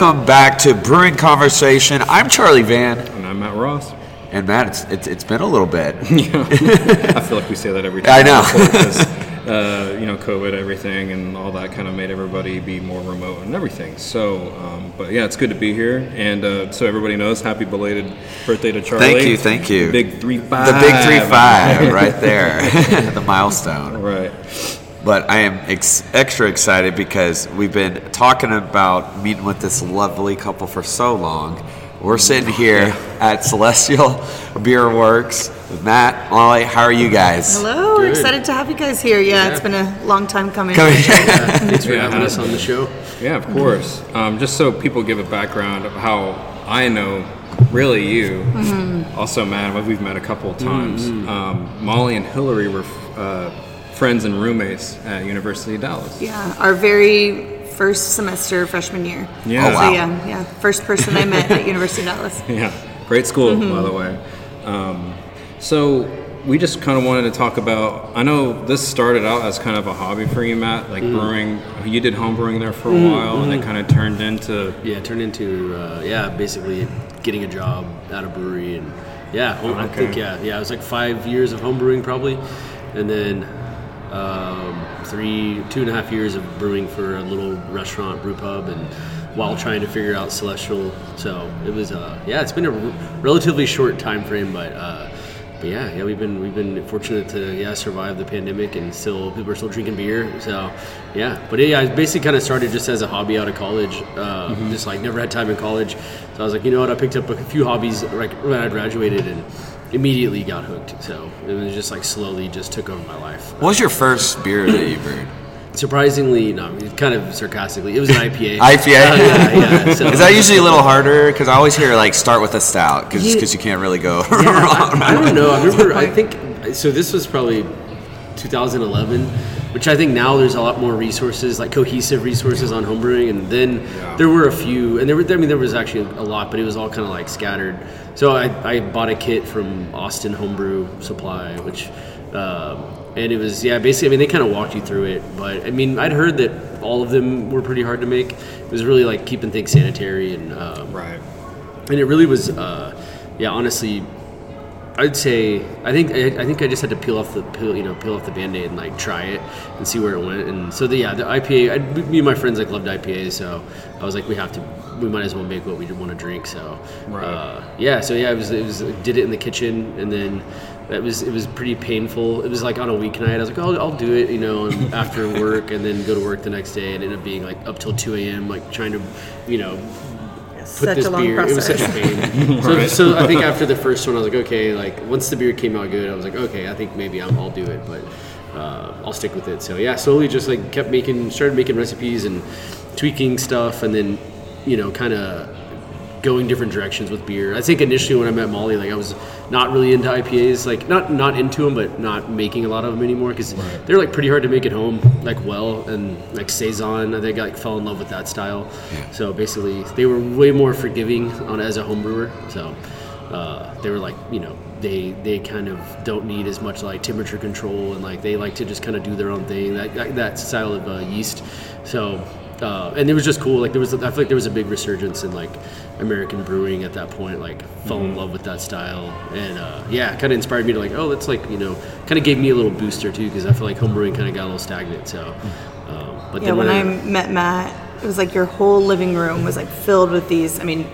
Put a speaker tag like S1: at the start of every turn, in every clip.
S1: welcome back to Brewing Conversation. I'm Charlie Van,
S2: And I'm Matt Ross.
S1: and Matt, it's, it's, it's been a little bit.
S2: I feel like we say that every time.
S1: I know.
S2: Uh, you know, COVID, everything, and all that kind of made everybody be more remote and everything. So, um, but yeah, it's good to be here. And uh, so everybody knows, happy belated birthday to Charlie.
S1: Thank you, thank you.
S2: Big three five.
S1: The big three five right there, the milestone.
S2: Right.
S1: But I am ex- extra excited because we've been talking about meeting with this lovely couple for so long. We're sitting here at Celestial Beer Works with Matt, Molly. How are you guys?
S3: Hello,
S4: Good.
S3: excited to have you guys here. Yeah, it's been a long time coming.
S1: Come-
S4: Thanks for having us on the show.
S2: Yeah, of course. Um, just so people give a background of how I know really you.
S3: Mm-hmm.
S2: Also, Matt, we've met a couple of times.
S4: Mm-hmm.
S2: Um, Molly and Hillary were uh, friends and roommates at University of Dallas.
S3: Yeah, our very first semester freshman year.
S2: Yeah. Oh,
S3: So
S1: wow.
S3: yeah, yeah, first person I met at University of Dallas.
S2: Yeah, great school,
S3: Mm-hmm.
S2: by the way. Um, so we just kind of wanted to talk about. I know this started out as kind of a hobby for you, Matt, like
S3: Mm.
S2: brewing. You did home brewing there for a while, and
S3: Mm-hmm.
S2: it kind of turned into.
S4: Yeah, turned into uh, yeah, basically getting a job at a brewery and yeah, home, I think yeah, yeah, it was like five years of home brewing probably, and then um, three, two and a half years of brewing for a little restaurant brew pub and while trying to figure out Celestial. So it was uh, yeah, it's been a r- relatively short time frame, but. Uh, but yeah, yeah, we've been we've been fortunate to yeah survive the pandemic and still people are still drinking beer. So yeah, but yeah, I basically kind of started just as a hobby out of college. Uh, Just like never had time in college, so I was like, you know what? I picked up a few hobbies like when I graduated and immediately got hooked. So it was just like slowly just took over my life.
S1: What was your first beer that you brewed?
S4: Surprisingly, no, kind of sarcastically, it was an IPA.
S1: IPA?
S4: Uh, yeah, yeah. So,
S1: Is that usually a little harder? Because I always hear like start with a stout because you can't really go
S4: Yeah,
S1: wrong.
S4: I, I don't know. I remember. I think so. This was probably 2011, which I think now there's a lot more resources, like cohesive resources on homebrewing, and then there were a few, and there were. I mean, there was actually a lot, but it was all kind of like scattered. So I, I bought a kit from Austin Homebrew Supply, which. Um, and it was yeah basically I mean they kind of walked you through it but I mean I'd heard that all of them were pretty hard to make it was really like keeping things sanitary and um,
S2: Right.
S4: and it really was uh, yeah honestly i'd say i think I, I think i just had to peel off the peel you know peel off the band-aid and like try it and see where it went and so the yeah the ipa I, me and my friends like loved ipas so i was like we have to we might as well make what we want to drink so
S2: Right.
S4: uh, yeah so yeah it was it was did it in the kitchen and then that was it was pretty painful it was like on a weeknight i was like oh i'll do it you know after work and then go to work the next day and it ended up being like up till 2 a.m like trying to you know
S3: Such
S4: this
S3: a long
S4: beer. It was such a pain. so, so I think after the first one, I was like, okay, like once the beer came out good, I was like, okay, I think maybe I'm, I'll do it, but uh, I'll stick with it. So yeah, slowly just like kept making, started making recipes and tweaking stuff, and then you know, kind of going different directions with beer. I think initially when I met Molly, like I was not really into IPAs, like not not into them, but not making a lot of them anymore because they're like pretty hard to make at home, like well, and like saison. I think I like fell in love with that style. So basically, they were way more forgiving on as a home brewer. So uh, they were like, you know, they they kind of don't need as much like temperature control and like they like to just kind of do their own thing. That that, that style of uh, yeast. So. Uh, and it was just cool. Like there was, I feel like there was a big resurgence in like American brewing at that point. Like fell in love with that style, and uh, yeah, kind of inspired me to like, oh, that's like you know, kind of gave me a little booster too because I feel like homebrewing kind of got a little stagnant. So, um, but
S3: Yeah,
S4: then
S3: when
S4: I,
S3: I met Matt, it was like your whole living room was like filled with these. I mean,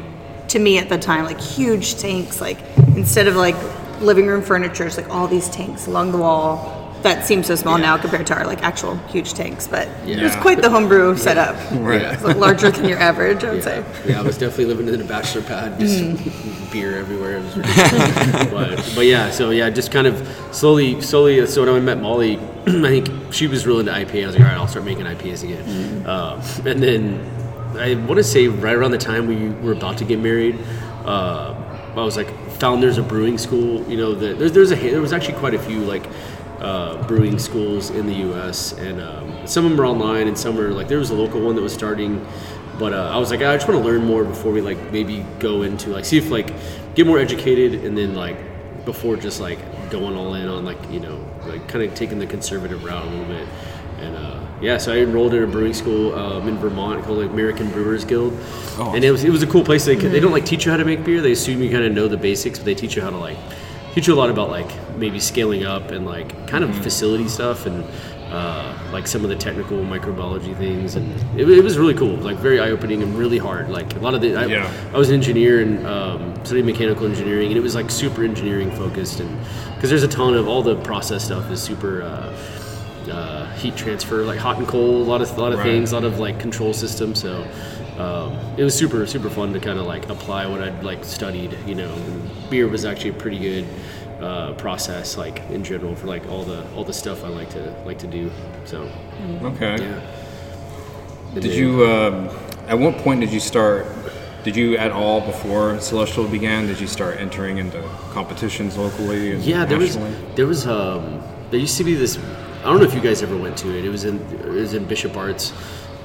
S3: to me at the time, like huge tanks. Like instead of like living room furniture, it's like all these tanks along the wall. That seems so small now compared to our like actual huge tanks, but it was quite the homebrew setup.
S2: Right.
S3: It's like larger than your average, I would say.
S4: Yeah, I was definitely living in a bachelor pad, just beer everywhere. It was but, but yeah, so yeah, just kind of slowly, slowly. So when I met Molly, I think she was really into IPA. I was like, all right, I'll start making IPAs again. Um, and then I want to say right around the time we were about to get married, uh, I was like, found there's a brewing school. You know, that there's there's a there was actually quite a few like uh, brewing schools in the U.S. and um, some of them are online and some are like there was a local one that was starting. But uh, I was like, I just want to learn more before we like maybe go into like see if like get more educated and then like before just like going all in on like you know like kind of taking the conservative route a little bit. And uh, yeah, so I enrolled in a brewing school um, in Vermont called like American Brewers Guild,
S1: Oh.
S4: and it was it was a cool place. They they don't like teach you how to make beer. They assume you kind of know the basics, but they teach you how to like teach you a lot about like maybe scaling up and like kind of facility stuff and. Uh, like some of the technical microbiology things, and it, it was really cool. Like very eye opening and really hard. Like a lot of the, I,
S2: Yeah.
S4: I was an engineer and um, studied mechanical engineering, and it was like super engineering focused, and because there's a ton of all the process stuff is super uh, uh, heat transfer, like hot and cold, a lot of a lot of
S2: Right.
S4: things, a lot of like control systems. So um, it was super super fun to kind of like apply what I'd like studied. You know, and beer was actually a pretty good. Uh, process like in general for like all the all the stuff I like to like to do so
S2: Okay.
S4: yeah
S2: Did you? Um, at what point did you start? Did you at all before Celestial began? Did you start entering into competitions locally and
S4: Yeah, there was there was um there used to be this I don't know if you guys ever went to it. It was in it was in Bishop Arts.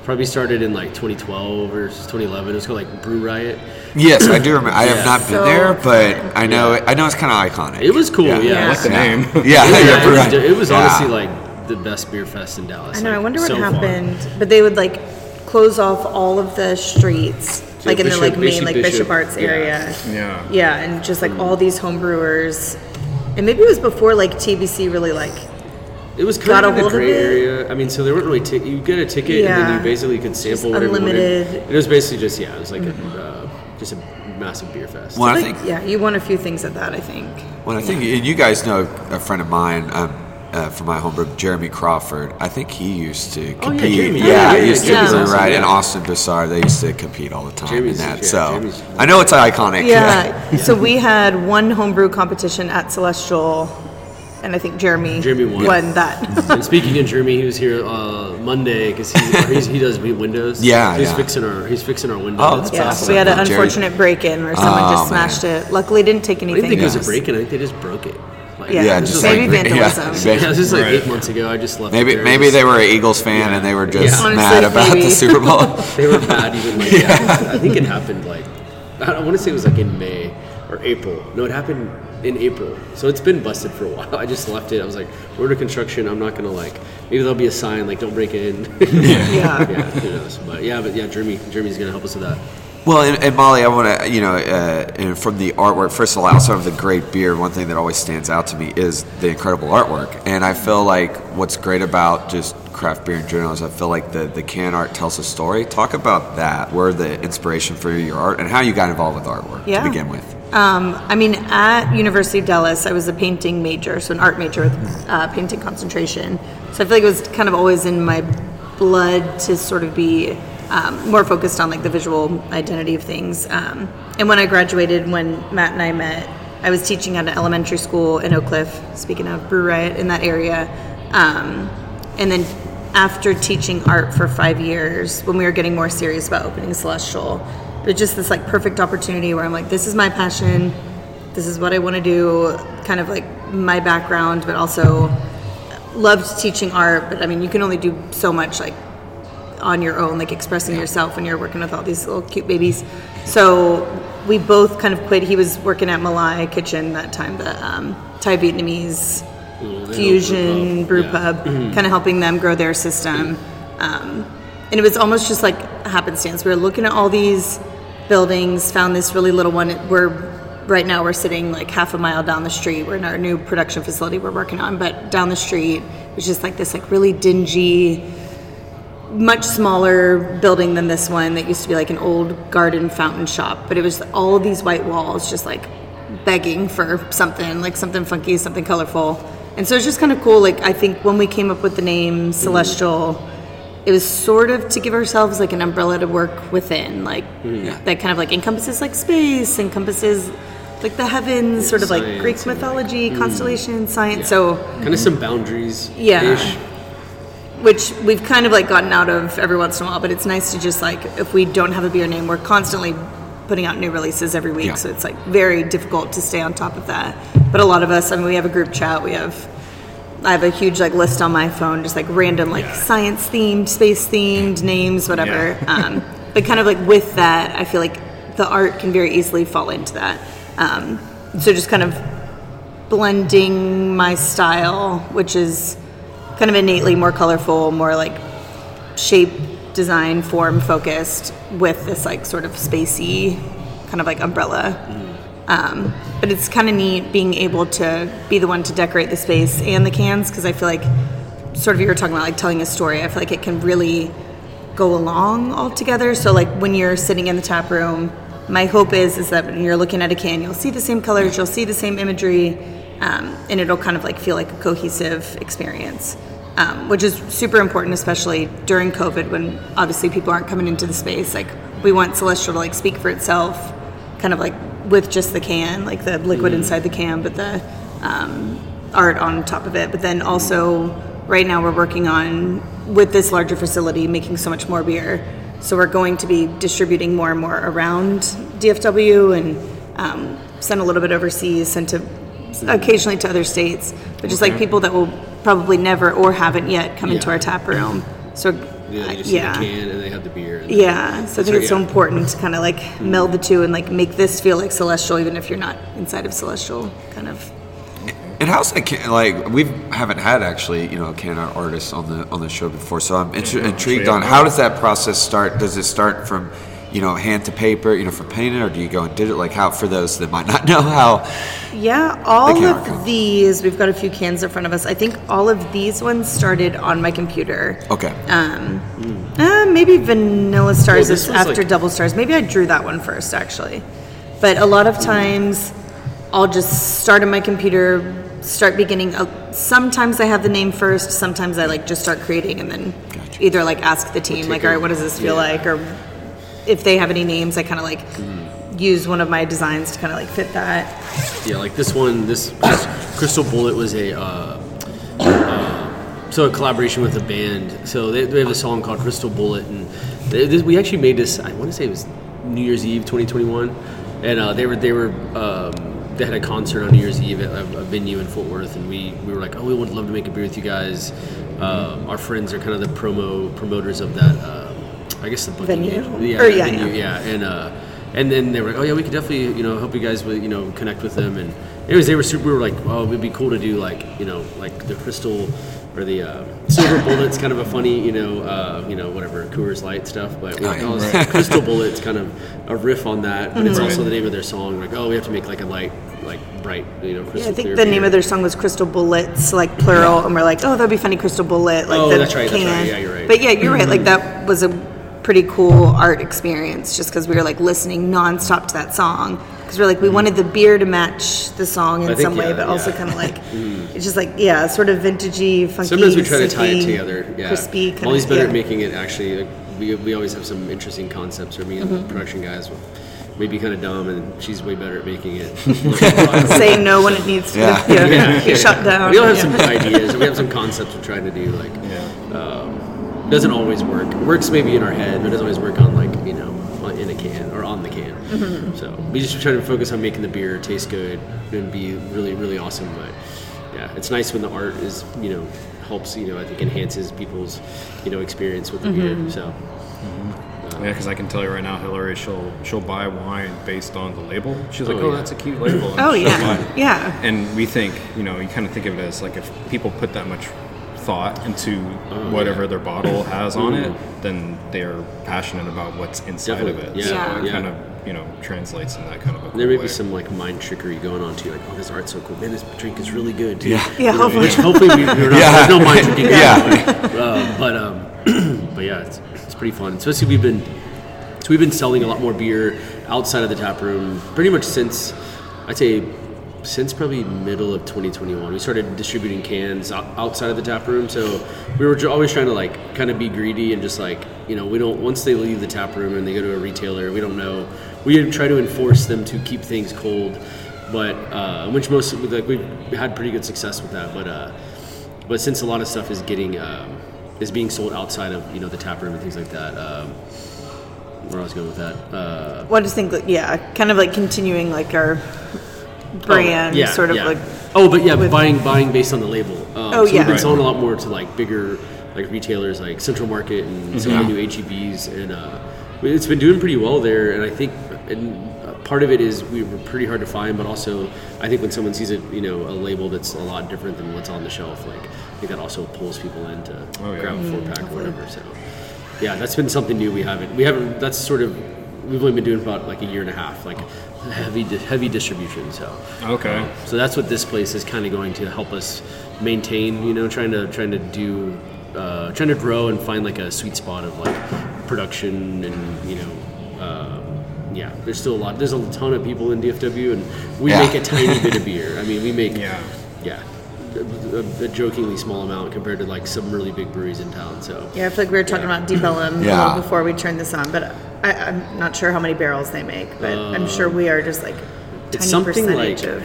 S4: Probably started in like 2012 or 2011. It was called like Brew Riot.
S1: Yes, I do remember. I have
S4: Yeah.
S1: not been
S3: So
S1: there, but. I know I know it's kind of iconic.
S4: It was cool. Yeah,
S3: Yeah.
S2: I like the name.
S1: Yeah,
S4: Yeah,
S1: yeah,
S4: it was, it was
S1: Yeah.
S4: honestly like the best beer fest in Dallas.
S3: I know. I wonder what
S4: so far.
S3: happened. But they would like close off all of the streets,
S4: So
S3: like in the like main
S4: Bishop-
S3: like Bishop,
S4: Bishop,
S3: Arts area.
S2: Yeah.
S3: Yeah, and just like hmm. all these home brewers, and maybe it was before like TBC really like.
S4: It was kind
S3: got
S4: of
S3: a
S4: in a
S3: of
S4: gray area. I mean, so there weren't really ti- you get a ticket and then
S3: Yeah.
S4: you basically could sample
S3: Just
S4: whatever you wanted.
S3: unlimited. Mm-hmm.
S4: It was basically just yeah, it was like a, uh, just a massive beer fest.
S1: Well, I
S3: like,
S1: think
S3: yeah, you won a few things at that. I think.
S1: Well, I think and you guys know a friend of mine um, uh, from my homebrew, Jeremy Crawford. I think he used to
S4: Oh, yeah,
S1: compete.
S4: Jeremy.
S1: yeah,
S4: Yeah, yeah,
S1: he used
S3: yeah,
S1: to
S3: Jeremy's
S1: brew right,
S4: awesome,
S1: and. Austin Bissar. They used to compete all the time
S4: Jeremy's-
S1: in that.
S4: yeah,
S1: so
S4: Jeremy's-
S1: I know it's iconic.
S3: Yeah. so we had one homebrew competition at Celestial, and I think Jeremy,
S4: Jeremy won.
S3: that.
S4: And speaking of Jeremy, he was here uh, Monday because he, he's- he does windows.
S1: Yeah,
S4: he's
S1: yeah.
S4: fixing our he's fixing our windows.
S1: Oh, that's
S3: yeah,
S1: awesome.
S3: we had an unfortunate break-in where someone
S1: Oh,
S3: just
S1: man.
S3: smashed it. Luckily, didn't take
S4: I
S3: anything.
S4: didn't think it was a break in. I think they just broke it. Like,
S3: Yeah,
S1: Yeah,
S4: this
S1: just
S4: was
S3: maybe
S1: like
S3: vandalism.
S1: Yeah,
S4: Yeah, this is like
S2: Right.
S4: eight months ago. I just left.
S1: maybe
S4: there.
S1: maybe they were an Eagles fan and they were just
S4: Yeah.
S3: Honestly,
S1: mad about
S3: maybe.
S1: the Super Bowl.
S4: They were mad even like yeah. I think it happened like I, don't- I want to say it was like in May or April. No, it happened in April. So it's been busted for a while. I just left it. I was like, we're under construction. I'm not gonna like. Maybe there'll be a sign like, don't break it in.
S3: Yeah.
S4: yeah, who knows? But yeah, but yeah, Jeremy, Jeremy's gonna help us with that.
S1: Well, and, and Molly, I want to, you know, uh, and from the artwork, first of all, outside of the great beer, one thing that always stands out to me is the incredible artwork. And I feel like what's great about just craft beer in general is I feel like the, the can art tells a story. Talk about that, where the inspiration for your art, and how you got involved with artwork
S3: Yeah.
S1: to begin with.
S3: Um, I mean, at University of Dallas, I was a painting major, so an art major with uh, painting concentration. So I feel like it was kind of always in my blood to sort of be um, more focused on like the visual identity of things. Um, and when I graduated, when Matt and I met, I was teaching at an elementary school in Oak Cliff. Speaking of Brew Riot in that area, um, and then after teaching art for five years, when we were getting more serious about opening Celestial, it was just this like perfect opportunity where I'm like, this is my passion, this is what I want to do, kind of like my background, but also loved teaching art. But I mean, you can only do so much like on your own, like expressing yourself when you're working with all these little cute babies. So we both kind of quit. He was working at Malai Kitchen that time, the um, Thai Vietnamese Fusion brew
S4: Yeah.
S3: pub, kind of helping them grow their system. Um, and it was almost just like happenstance. We were looking at all these buildings, found this really little one. We're right now we're sitting like half a mile down the street. We're in our new production facility we're working on, but down the street it was just like this like really dingy, much smaller building than this one that used to be like an old garden fountain shop. But it was all these white walls, just like begging for something, like something funky, something colorful. And so it's just kind of cool. Like I think when we came up with the name Celestial, it was sort of to give ourselves like an umbrella to work within, like mm-hmm. that kind of like encompasses like space, encompasses like the heavens, sort of like Greek
S4: and, like,
S3: mythology, mm. constellation, science. So
S4: Kind of some boundaries.
S3: Yeah. which we've kind of like gotten out of every once in a while, but it's nice to just like if we don't have a beer name, we're constantly putting out new releases every week,
S1: Yeah.
S3: so it's like very difficult to stay on top of that. But a lot of us, I mean, we have a group chat, we have. I have a huge like list on my phone, just like random like science themed, space themed names, whatever. Um, but kind of like with that, I feel like the art can very easily fall into that. Um, so just kind of blending my style, which is kind of innately more colorful, more like shape, design, form focused with this like sort of spacey kind of like umbrella. Um, but it's kind of neat being able to be the one to decorate the space and the cans because I feel like sort of you were talking about like telling a story. I feel like it can really go along all together. So like when you're sitting in the tap room, my hope is is that when you're looking at a can, you'll see the same colors, you'll see the same imagery, um, and it'll kind of like feel like a cohesive experience. Um, which is super important, especially during COVID, when obviously people aren't coming into the space. Like we want Celestial to like speak for itself, kind of like with just the can, like the liquid inside the can, but the um, art on top of it. But then also, right now we're working on with this larger facility making so much more beer. So we're going to be distributing more and more around DFW and um, send a little bit overseas, send to occasionally to other states, but just like people that will probably never or haven't yet come into
S4: Yeah.
S3: our tap room. So
S4: Yeah, they just see
S3: yeah.
S4: the can and they have the beer. And
S3: Yeah, so I think
S4: right,
S3: it's so
S4: yeah.
S3: important to kind of like mm-hmm. meld the two and like make this feel like celestial, even if you're not inside of celestial. Kind of.
S1: And how's that? Can, like we haven't had actually, you know, a can art artist on the on the show before, so I'm intri- intrigued on how does that process start? Does it start from, you know, hand to paper, you know, for painting, or do you go and digital? Like how for those that might not know how?
S3: Yeah, all
S1: They can't
S3: of
S1: come.
S3: these, we've got a few cans in front of us. I think all of these ones started on my computer.
S1: Okay,
S3: Uh, maybe Vanilla Stars
S4: this
S3: is after
S4: like-
S3: Double Stars. Maybe I drew that one first, actually. But a lot of times, I'll just start on my computer, start beginning. Uh, sometimes I have the name first. Sometimes I like just start creating and then either like ask the team, like, all right, what does this feel
S4: yeah.
S3: like, or if they have any names, I kind of like
S4: Mm.
S3: use one of my designs to kind of like fit that.
S4: Yeah, like this one, this Crystal Bullet was a uh, uh, so a collaboration with a band. So they, they have a song called Crystal Bullet, and they, this, we actually made this. I want to say it was New Year's Eve, 2021, and uh, they were they were um, they had a concert on New Year's Eve at a, a venue in Fort Worth, and we we were like, oh, we would love to make a beer with you guys. Um, our friends are kind of the promo promoters of that. I guess the booking
S3: Venue?
S4: agent. Yeah,
S3: Or, yeah,
S4: venue,
S3: yeah.
S4: yeah, and uh, and then they were like, oh yeah, we could definitely you know help you guys with you know connect with them. And anyways, they were super. We were like, oh, it'd be cool to do like you know like the crystal or the uh, silver bullet's kind of a funny you know uh, you know whatever Coors Light stuff, but we like, oh, it's crystal bullet's kind of a riff on that, but
S3: Mm-hmm.
S4: it's also the name of their song. Like oh, we have to make like a light like bright you know crystal
S3: Yeah, I think
S4: clear
S3: the name of their song was Crystal Bullets, like plural, and we're like, oh, that'd be funny, Crystal Bullet, like
S4: Oh,
S3: the
S4: that's right, that's
S3: can.
S4: right. Yeah, you're right.
S3: But yeah, you're right. Like that was a pretty cool art experience, just because we were like listening nonstop to that song. Because we're like, we wanted the beer to match the song in
S4: think,
S3: some way,
S4: yeah,
S3: but also kind of like it's just like yeah, sort of vintagey, funky.
S4: Sometimes we try to tie it together. Yeah.
S3: crispy. Kind
S4: Molly's
S3: of,
S4: better
S3: yeah.
S4: at making it actually. Like, we, we always have some interesting concepts, or me and
S3: Mm-hmm.
S4: the production guys will maybe kind of dumb, and she's way better at making it.
S3: Say no when it needs to
S1: Yeah.
S3: yeah.
S4: Yeah.
S3: be shut down.
S4: we all have
S3: yeah.
S4: some ideas. And we have some concepts we're trying to do. Like, um, doesn't always work. It works maybe in our head, but it doesn't always work on like you know in a can or on the can.
S3: Mm-hmm.
S4: So we just try to focus on making the beer taste good and be really really awesome. But yeah, it's nice when the art is you know helps you know I think enhances people's you know experience with the
S3: Mm-hmm.
S4: beer. So
S2: Yeah, because I can tell you right now, Hillary, she'll she'll buy wine based on the label. She's like,
S4: Oh,
S2: "Oh,
S4: yeah.
S2: that's a cute label." and
S3: Oh yeah, yeah.
S2: And we think, you know, you kind of think of it as like if people put that much thought into
S4: Oh,
S2: whatever
S4: yeah.
S2: their bottle has on it, then they're passionate about what's inside of it.
S4: yeah,
S2: so it
S4: yeah.
S2: kind of, you know, translates in that kind of a cool
S4: there may
S2: way.
S4: be some like mind trickery going on too. Like, oh, this art's so cool. Man, this drink is really good. Too.
S1: Yeah.
S3: Yeah, hopefully.
S4: which hopefully we, we're not,
S1: Yeah.
S4: there's no mind tricking.
S1: Yeah.
S4: Uh, but um, but yeah, it's, it's pretty fun. Especially we've been so we've been selling a lot more beer outside of the tap room pretty much since I'd say since probably middle of 2021. We started distributing cans outside of the tap room. So we were always trying to like kind of be greedy and just like you know we don't once they leave the tap room and they go to a retailer we don't know we try to enforce them to keep things cold but uh, which most like we've had pretty good success with that but uh, but since a lot of stuff is getting um, is being sold outside of you know the tap room and things like that um, where I was going with that uh,
S3: Well, I just think, yeah, kind of like continuing like our brand,
S4: Oh, yeah,
S3: sort of
S4: yeah.
S3: like.
S4: oh but yeah
S3: with-
S4: buying buying based on the label um,
S3: Oh,
S4: so
S3: yeah.
S4: we've been
S3: Right.
S4: selling a lot more to like bigger like retailers like Central Market and some of the new HEBs and uh, it's been doing pretty well there and I think and uh, part of it is we were pretty hard to find but also I think when someone sees a you know a label that's a lot different than what's on the shelf like I think that also pulls people in to
S2: Oh, yeah.
S4: grab a four pack or whatever so yeah, that's been something new. We haven't we haven't. That's sort of we've only been doing about like a year and a half, like heavy heavy distribution. So
S2: Okay.
S4: uh, so that's what this place is kind of going to help us maintain. You know, trying to trying to do uh, trying to grow and find like a sweet spot of like production and you know. Uh, yeah, there's still a lot. There's a ton of people in DFW, and we
S1: Yeah.
S4: make a tiny bit of beer. I mean, we make
S2: Yeah.
S4: yeah, a, a- a jokingly small amount compared to like some really big breweries in town. So
S3: Yeah, I feel like we were talking about Deep Ellum
S1: Yeah.
S3: before we turned this on, but I, I'm not sure how many barrels they make, but I'm sure we are just like
S4: It's
S3: tiny
S4: something
S3: percentage
S4: like-
S3: of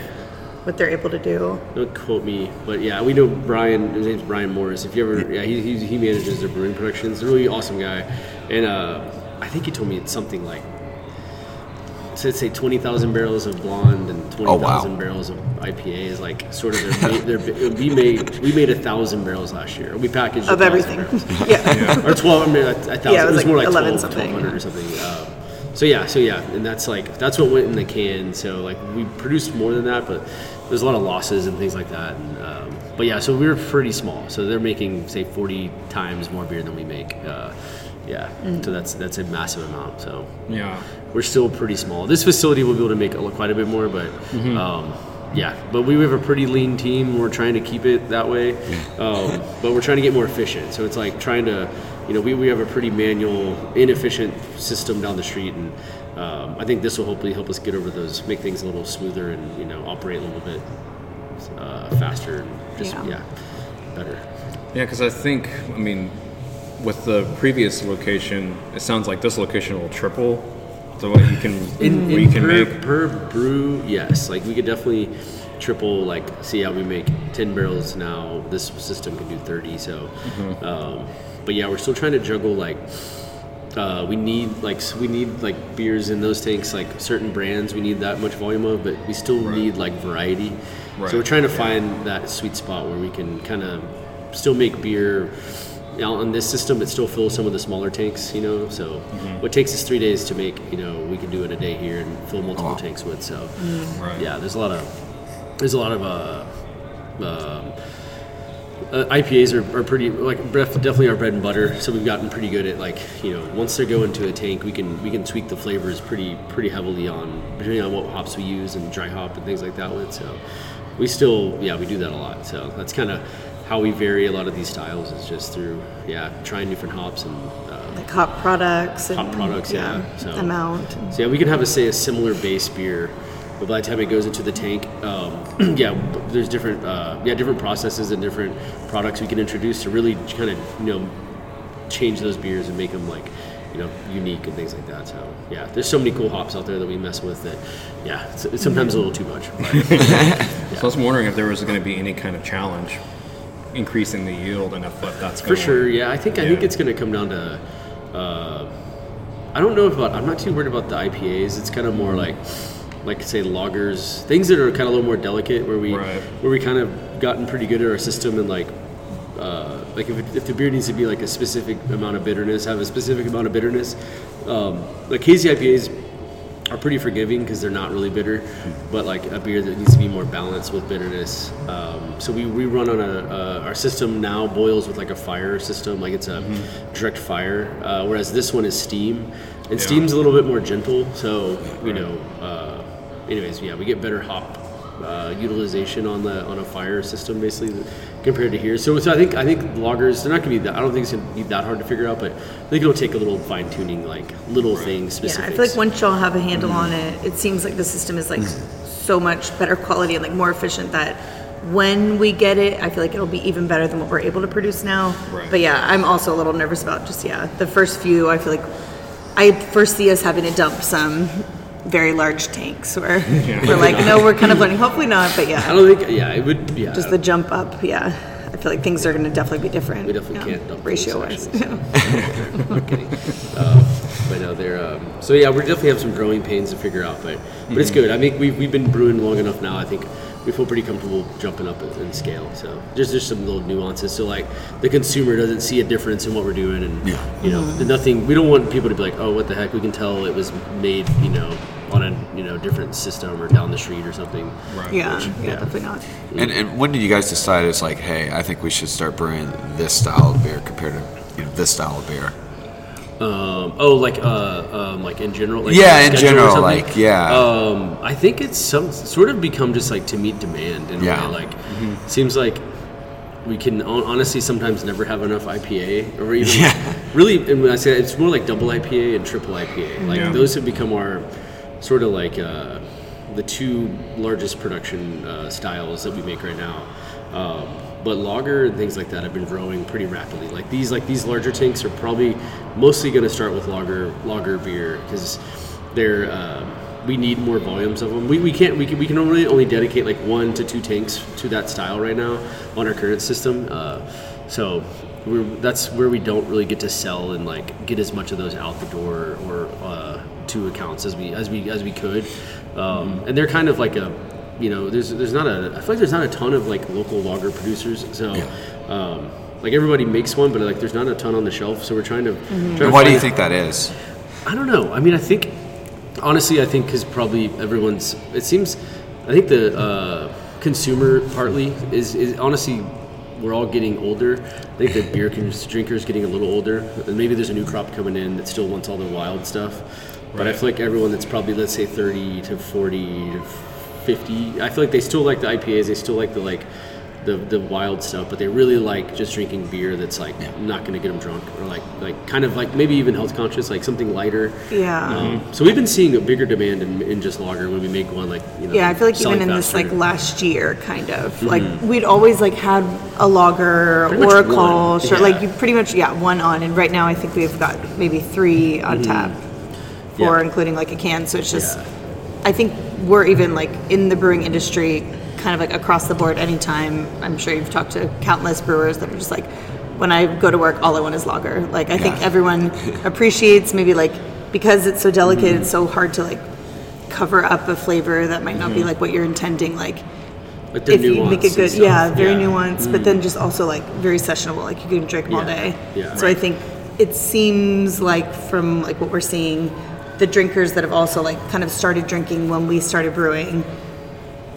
S3: what they're able to do.
S4: don't quote me, but yeah, we know Brian. His name's Brian Morris. If you ever, yeah, he, he, he manages their brewing productions. He's a really awesome guy, and uh, I think he told me it's something like. So say twenty thousand barrels of blonde and twenty
S1: Oh, wow.
S4: barrels of IPA is like sort of their, ma- their we made we made a thousand barrels last year. We packaged
S3: Of everything.
S4: barrels.
S3: yeah.
S4: or 12 I mean, a, a thousand.
S3: Yeah, it
S4: it
S3: was
S4: was,
S3: like
S4: more like
S3: 11
S4: 12,
S3: something,
S4: 1200
S3: yeah.
S4: or something um, so yeah so yeah and that's like that's what went in the can so like we produced more than that but there's a lot of losses and things like that and, um, but yeah so we were pretty small so they're making say 40 times more beer than we make uh, yeah
S3: Mm.
S4: so that's that's a massive amount so
S2: Yeah.
S4: We're still pretty small. This facility will be able to make a- quite a bit more, but um, yeah, but we have a pretty lean team. We're trying to keep it that way, um, but we're trying to get more efficient. So it's like trying to, you know, we, we have a pretty manual, inefficient system down the street, and um, I think this will hopefully help us get over those, make things a little smoother, and you know, operate a little bit uh, faster, and just
S3: Yeah.
S4: yeah, better.
S2: Yeah, because I think, I mean, with the previous location, it sounds like this location will triple the what you can
S4: In,
S2: what
S4: in
S2: can
S4: per,
S2: make.
S4: per brew, yes. Like we could definitely triple. Like see how we make ten barrels now. This system can do thirty. So,
S2: Mm-hmm.
S4: um, but yeah, we're still trying to juggle. Like uh, we need like we need like beers in those tanks. Like certain brands, we need that much volume of, but we still need like variety.
S2: Right.
S4: So we're trying to find that sweet spot where we can kind of still make beer. You know, on this system, it still fills some of the smaller tanks, you know. So,
S2: Mm-hmm.
S4: what takes us three days to make, you know, we can do in a day here and fill multiple
S1: wow.
S4: tanks with. So,
S2: Right.
S4: yeah, there's a lot of there's a lot of uh, um uh, IPAs are, are pretty like definitely our bread and butter. So we've gotten pretty good at like you know once they go into a tank, we can we can tweak the flavors pretty pretty heavily on depending on what hops we use and dry hop and things like that with. So we still yeah we do that a lot. So that's kind of how we vary a lot of these styles is just through yeah trying different hops and uh,
S3: Like hop products. And,
S4: Hop products, yeah, so-
S3: amount.
S4: so yeah, we can have a say a similar base beer, but by the time it goes into the tank, um, yeah, there's different uh, yeah different processes and different products we can introduce to really kind of you know change those beers and make them like you know unique and things like that. So yeah, there's so many cool hops out there that we mess with that yeah, it's, it's sometimes a little too much. But
S2: So I was wondering if there was going to be any kind of challenge increasing the yield and if that's
S4: For sure, yeah. I think I think it's going to come down to. Uh, I don't know about. I'm not too worried about the IPAs. It's kind of more like, like say lagers, things that are kind of a little more delicate, where we
S2: Right.
S4: where we kind of gotten pretty good at our system and like. Uh, like if, it, if the beer needs to be like a specific amount of bitterness, have a specific amount of bitterness. Um, like hazy IPAs are pretty forgiving because they're not really bitter, but like a beer that needs to be more balanced with bitterness. Um, so we, we run on a uh, our system now boils with like a fire system, like it's a direct fire, uh, whereas this one is steam, and steam's a little bit more gentle. So you know, uh, anyways, yeah, we get better hop. Uh, utilization on the on a fire system basically compared to here. So, so I think I think lagers they're not gonna be that. I don't think it's gonna be that hard to figure out, but I think it'll take a little fine tuning, like little things
S3: Yeah,
S4: specific.
S3: I feel like once y'all have a handle on it, it seems like the system is like so much better quality and like more efficient that when we get it, I feel like it'll be even better than what we're able to produce now.
S2: Right.
S3: But yeah, I'm also a little nervous about just yeah, the first few. I feel like I first see us having to dump some very large tanks where we're like, no, we're kind of learning. Hopefully not, but yeah.
S4: I
S3: yeah,
S4: don't think. Yeah, it would. Yeah,
S3: just the jump up. Yeah, I feel like things are going to definitely be different.
S4: we definitely
S3: yeah,
S4: can't dump
S3: ratio wise.
S4: actually, so. I'm kidding. Um, but no, they're. Um, so yeah, we definitely have some growing pains to figure out, but but it's good. I think we've we've been brewing long enough now. I think we feel pretty comfortable jumping up in, in scale. So there's just some little nuances. So like the consumer doesn't see a difference in what we're doing, and
S1: Yeah.
S4: you know, the nothing. We don't want people to be like, oh, what the heck? We can tell it was made, you know, on a you know different system or down the street or something.
S2: Right.
S3: Yeah,
S4: Which-
S3: yeah,
S4: yeah.
S3: definitely not.
S1: And, and when did you guys decide it's like, hey, I think we should start brewing this style of beer compared to you know this style of beer?
S4: Um, oh, like uh, um, like in general. Like
S1: Yeah, in general, like, yeah.
S4: Um, I think it's some sort of become just like to meet demand in
S1: Yeah.
S4: a way. Like, seems like we can honestly sometimes never have enough IPA or even
S1: Yeah.
S4: really. And when I say that, it's more like double IPA and triple IPA. Like
S2: Yeah.
S4: those have become our sort of like uh, the two largest production uh, styles that we make right now. Um, but lager and things like that have been growing pretty rapidly. Like these, like these larger tanks are probably mostly going to start with lager lager beer because they're. Uh, we need more volumes of them. We, we can't we can, we can only only dedicate like one to two tanks to that style right now on our current system. Uh, so we're, that's where we don't really get to sell and like get as much of those out the door or uh, to accounts as we as we as we could. Um, and they're kind of like a you know there's there's not a I feel like there's not a ton of like local lager producers. So. Um, like everybody makes one, but like there's not a ton on the shelf, so we're trying to. trying to
S1: And why do you think that is?
S4: I don't know. I mean, I think honestly, I think because probably everyone's. It seems. I think the uh, consumer partly is, is honestly we're all getting older. I think the beer con- drinkers getting a little older, and maybe there's a new crop coming in that still wants all the wild stuff. But I feel like everyone that's probably let's say 30 to 40 to 50, I feel like they still like the IPAs. They still like the like. The, the wild stuff, but they really like just drinking beer that's like not going to get them drunk, or like like kind of like maybe even health conscious, like something lighter.
S3: Yeah.
S4: Um, so we've been seeing a bigger demand in, in just lager when we make one like you know.
S3: Yeah, I feel like
S4: selling
S3: even in this like last year, kind of like we'd always like had a lager
S4: Pretty
S3: or a
S4: much
S3: call, sure,
S4: yeah.
S3: like you pretty much yeah one on, and right now I think we've got maybe three on tap, four
S4: Mm-hmm. Yeah.
S3: including like a can. So it's just,
S4: Yeah.
S3: I think we're even like in the brewing industry, kind of like across the board. Anytime I'm sure you've talked to countless brewers that are just like, when I go to work, all I want is lager. Like I think everyone appreciates maybe like because it's so delicate,
S4: Mm-hmm.
S3: it's so hard to like cover up a flavor that might
S4: Mm-hmm.
S3: not be like what you're intending. Like
S4: like the
S3: if you make it good, yeah, very nuanced, but then just also like very sessionable. Like you can drink them all day.
S4: yeah.
S3: so I think it seems like from like what we're seeing, the drinkers that have also like kind of started drinking when we started brewing.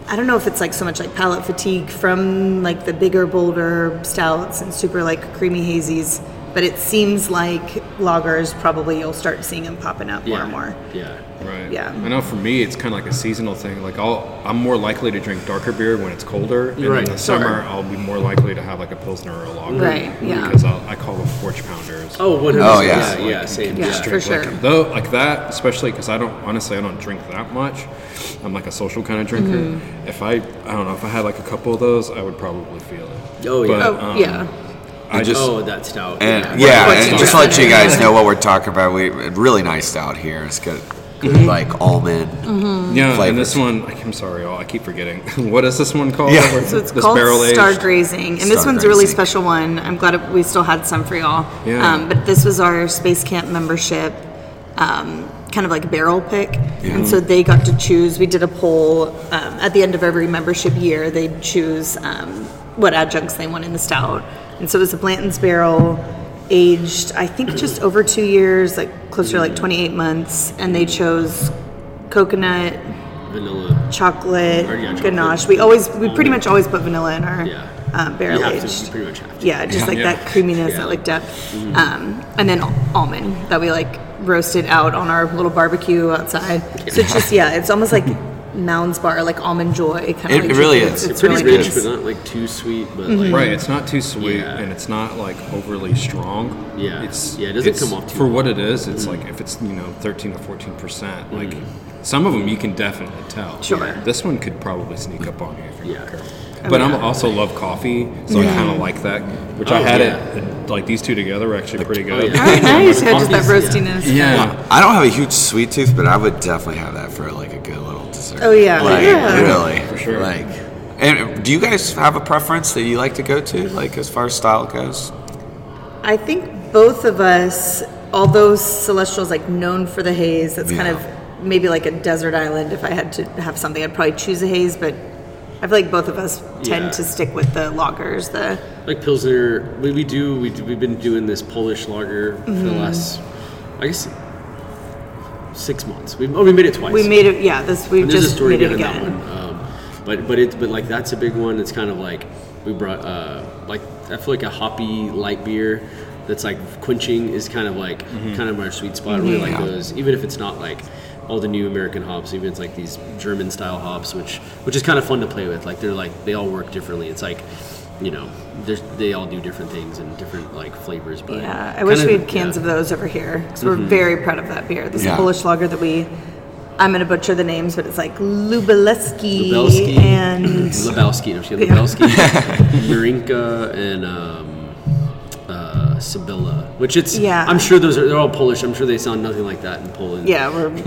S3: I don't know if it's like so much like palate fatigue from like the bigger, bolder stouts and super like creamy hazies, but it seems like lagers probably you'll start seeing them popping up more and more.
S4: Yeah.
S2: Right.
S3: Yeah.
S2: I know for me, it's kind of like a seasonal thing. Like I'll, I'm more likely to drink darker beer when it's colder, and
S4: Right,
S2: in the
S3: sure.
S2: summer I'll be more likely to have like a pilsner or a lager.
S3: Right, yeah.
S2: Because I'll, I call them porch pounders.
S4: Oh, 100%.
S1: Oh, yeah.
S4: yeah, yeah, same.
S3: Yeah,
S4: Yeah,
S3: for sure.
S2: Though, like that, especially because I don't honestly, I don't drink that much. I'm like a social kind of drinker.
S3: Mm-hmm.
S2: If I, I don't know, if I had like a couple of those, I would probably feel it.
S4: Oh, yeah.
S2: But,
S3: Oh
S2: um,
S3: yeah.
S2: I just,
S4: oh, that stout.
S1: And
S4: yeah.
S1: yeah, and
S3: the
S1: just to let you guys know what we're talking about, we really nice out here. It's got good
S3: Mm-hmm.
S1: like almond.
S2: yeah.
S1: flavors.
S2: And this one, I'm sorry, y'all, I keep forgetting. what is this one called?
S1: Yeah.
S3: So it's
S2: this
S3: called
S2: barrel-aged?
S3: Star Grazing, and this
S1: Star
S3: one's a really special one. I'm glad it- we still had some for y'all.
S2: Yeah.
S3: Um, but this was our Space Camp membership, um, kind of like barrel pick, and so they got to choose. We did a poll um, at the end of every membership year. They'd choose um, what adjuncts they want in the stout, and so it was a Blanton's barrel. Aged, I think, just over two years, like closer to like 28 months, and they chose coconut,
S4: Vanilla.
S3: chocolate,
S4: Or, yeah, chocolate.
S3: ganache. We always, we pretty much always put vanilla in our
S4: Yeah.
S3: um, barrel
S4: you have to, you
S3: aged.
S4: pretty much have to.
S3: Yeah, just like
S2: Yeah.
S3: that creaminess.
S4: Mm-hmm.
S3: that like depth, um, and then almond that we like roasted out on our little barbecue outside. So it's just yeah, it's almost like Mounds Bar, like almond joy. Kind
S1: It-
S3: of like
S1: it really
S3: drinking.
S1: is.
S3: It's,
S4: It's pretty
S3: really
S4: rich,
S3: nice.
S4: but not like too sweet. But
S3: Mm-hmm.
S4: like,
S2: Right, it's not too sweet
S4: Yeah.
S2: and it's not like overly strong.
S4: Yeah.
S2: it's
S4: Yeah, it doesn't
S2: it's-
S4: come off too
S2: for
S4: well.
S2: what it is. It's mm-hmm. like if it's you know thirteen to fourteen percent, like mm-hmm. some of them you can definitely tell.
S3: Sure.
S2: this one could probably sneak up on you if you're
S4: Yeah.
S2: not careful. Oh, but I am also love coffee, so I mm-hmm. kind of like that. Which I
S4: Oh,
S2: had
S4: yeah.
S2: it like these two together were actually pretty oh, good.
S4: yeah.
S3: All right, nice. Yeah, just that
S4: Coffee's- yeah.
S3: roastiness.
S2: Yeah.
S1: I don't have a huge sweet tooth, but I would definitely have that for like a good little dessert.
S3: Oh, yeah.
S1: like
S3: Yeah.
S1: really,
S2: For sure.
S1: Like, and do you guys have a preference that you like to go to, like as far as style goes?
S3: I think both of us, although Celestial's like known for the haze, that's kind of maybe like a desert island. If I had to have something, I'd probably choose a haze. But I feel like both of us tend
S4: Yeah.
S3: to stick with the lagers. The
S4: like pilsner. We, we do. We do, we've been doing this Polish lager for
S3: Mm-hmm.
S4: the last, I guess, six months. We oh we made it twice.
S3: we made it. Yeah, this we
S4: And there's
S3: just
S4: a story
S3: made it
S4: behind that
S3: again.
S4: one. Um, but but it but like that's a big one. It's kind of like we brought uh, like I feel like a hoppy light beer that's like quenching is kind of like kind of our sweet spot. I really like
S1: Yeah.
S4: those, even if it's not like all the new American hops, even it's like these German style hops, which which is kind of fun to play with. Like they're like they all work differently. It's like you know, there's, they all do different things and different like flavors. But
S3: Yeah, I wish
S4: kinda-
S3: we had cans
S4: yeah.
S3: of those over here because we're very proud of that beer. This
S1: Yeah.
S3: Polish lager that we. I'm gonna butcher the names, but it's like Lubelski,
S4: Lubelski.
S3: and
S4: Lebowski, no, she had
S3: Yeah.
S4: Lebowski, Marinka, and um, uh, Sybilla. Which it's,
S3: Yeah.
S4: I'm sure those are they're all Polish. I'm sure they sound nothing like that in Poland.
S3: yeah, we're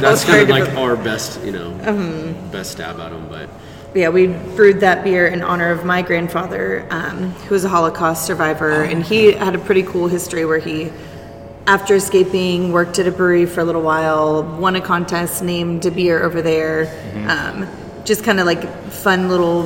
S4: that's kind of like
S3: different.
S4: our best, you know,
S3: Mm-hmm.
S4: best stab at them. But
S3: yeah, we brewed that beer in honor of my grandfather, um, who was a Holocaust survivor, and he had a pretty cool history where he, after escaping, worked at a brewery for a little while, won a contest, named a beer over there. Um, just kind of like fun little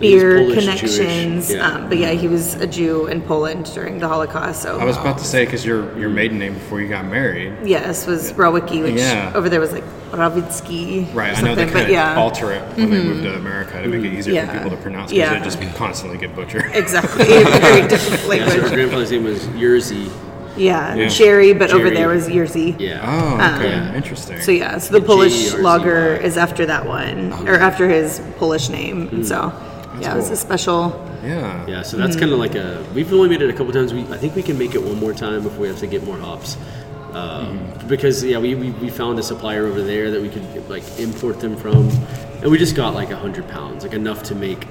S3: beer
S4: Polish,
S3: connections.
S4: Yeah.
S3: Um, but yeah, he was a Jew in Poland during the Holocaust. So
S2: I was about to say because your your maiden name before you got married.
S3: yes, was Rawicki, which
S2: Yeah.
S3: over there was like Rawicki.
S2: Right,
S3: or
S2: I know they
S3: something,
S2: could
S3: but yeah. Mm-hmm.
S2: alter it when they moved to America to make it easier
S3: Yeah.
S2: for people to pronounce because
S3: Yeah.
S2: they just constantly get butchered.
S3: Exactly, very different
S4: yeah, so our
S3: language.
S4: grandfather's name was Yerzy.
S3: Yeah,
S2: Yeah.
S3: Jerry, but over there was Yerzy.
S4: Yeah.
S2: Oh, okay,
S4: Um,
S2: interesting.
S3: So yeah, so the
S4: G
S3: Polish
S4: or
S3: lager is after that one, or after his Polish name, and so yeah, it's
S2: cool.
S3: a special.
S2: yeah,
S4: Yeah, so that's
S3: Mm-hmm.
S4: kind of like a. We've only made it a couple times. We I think we can make it one more time before we have to get more hops. Um, Because yeah, we, we, we found a supplier over there that we could like import them from, and we just got like hundred pounds, like enough to make.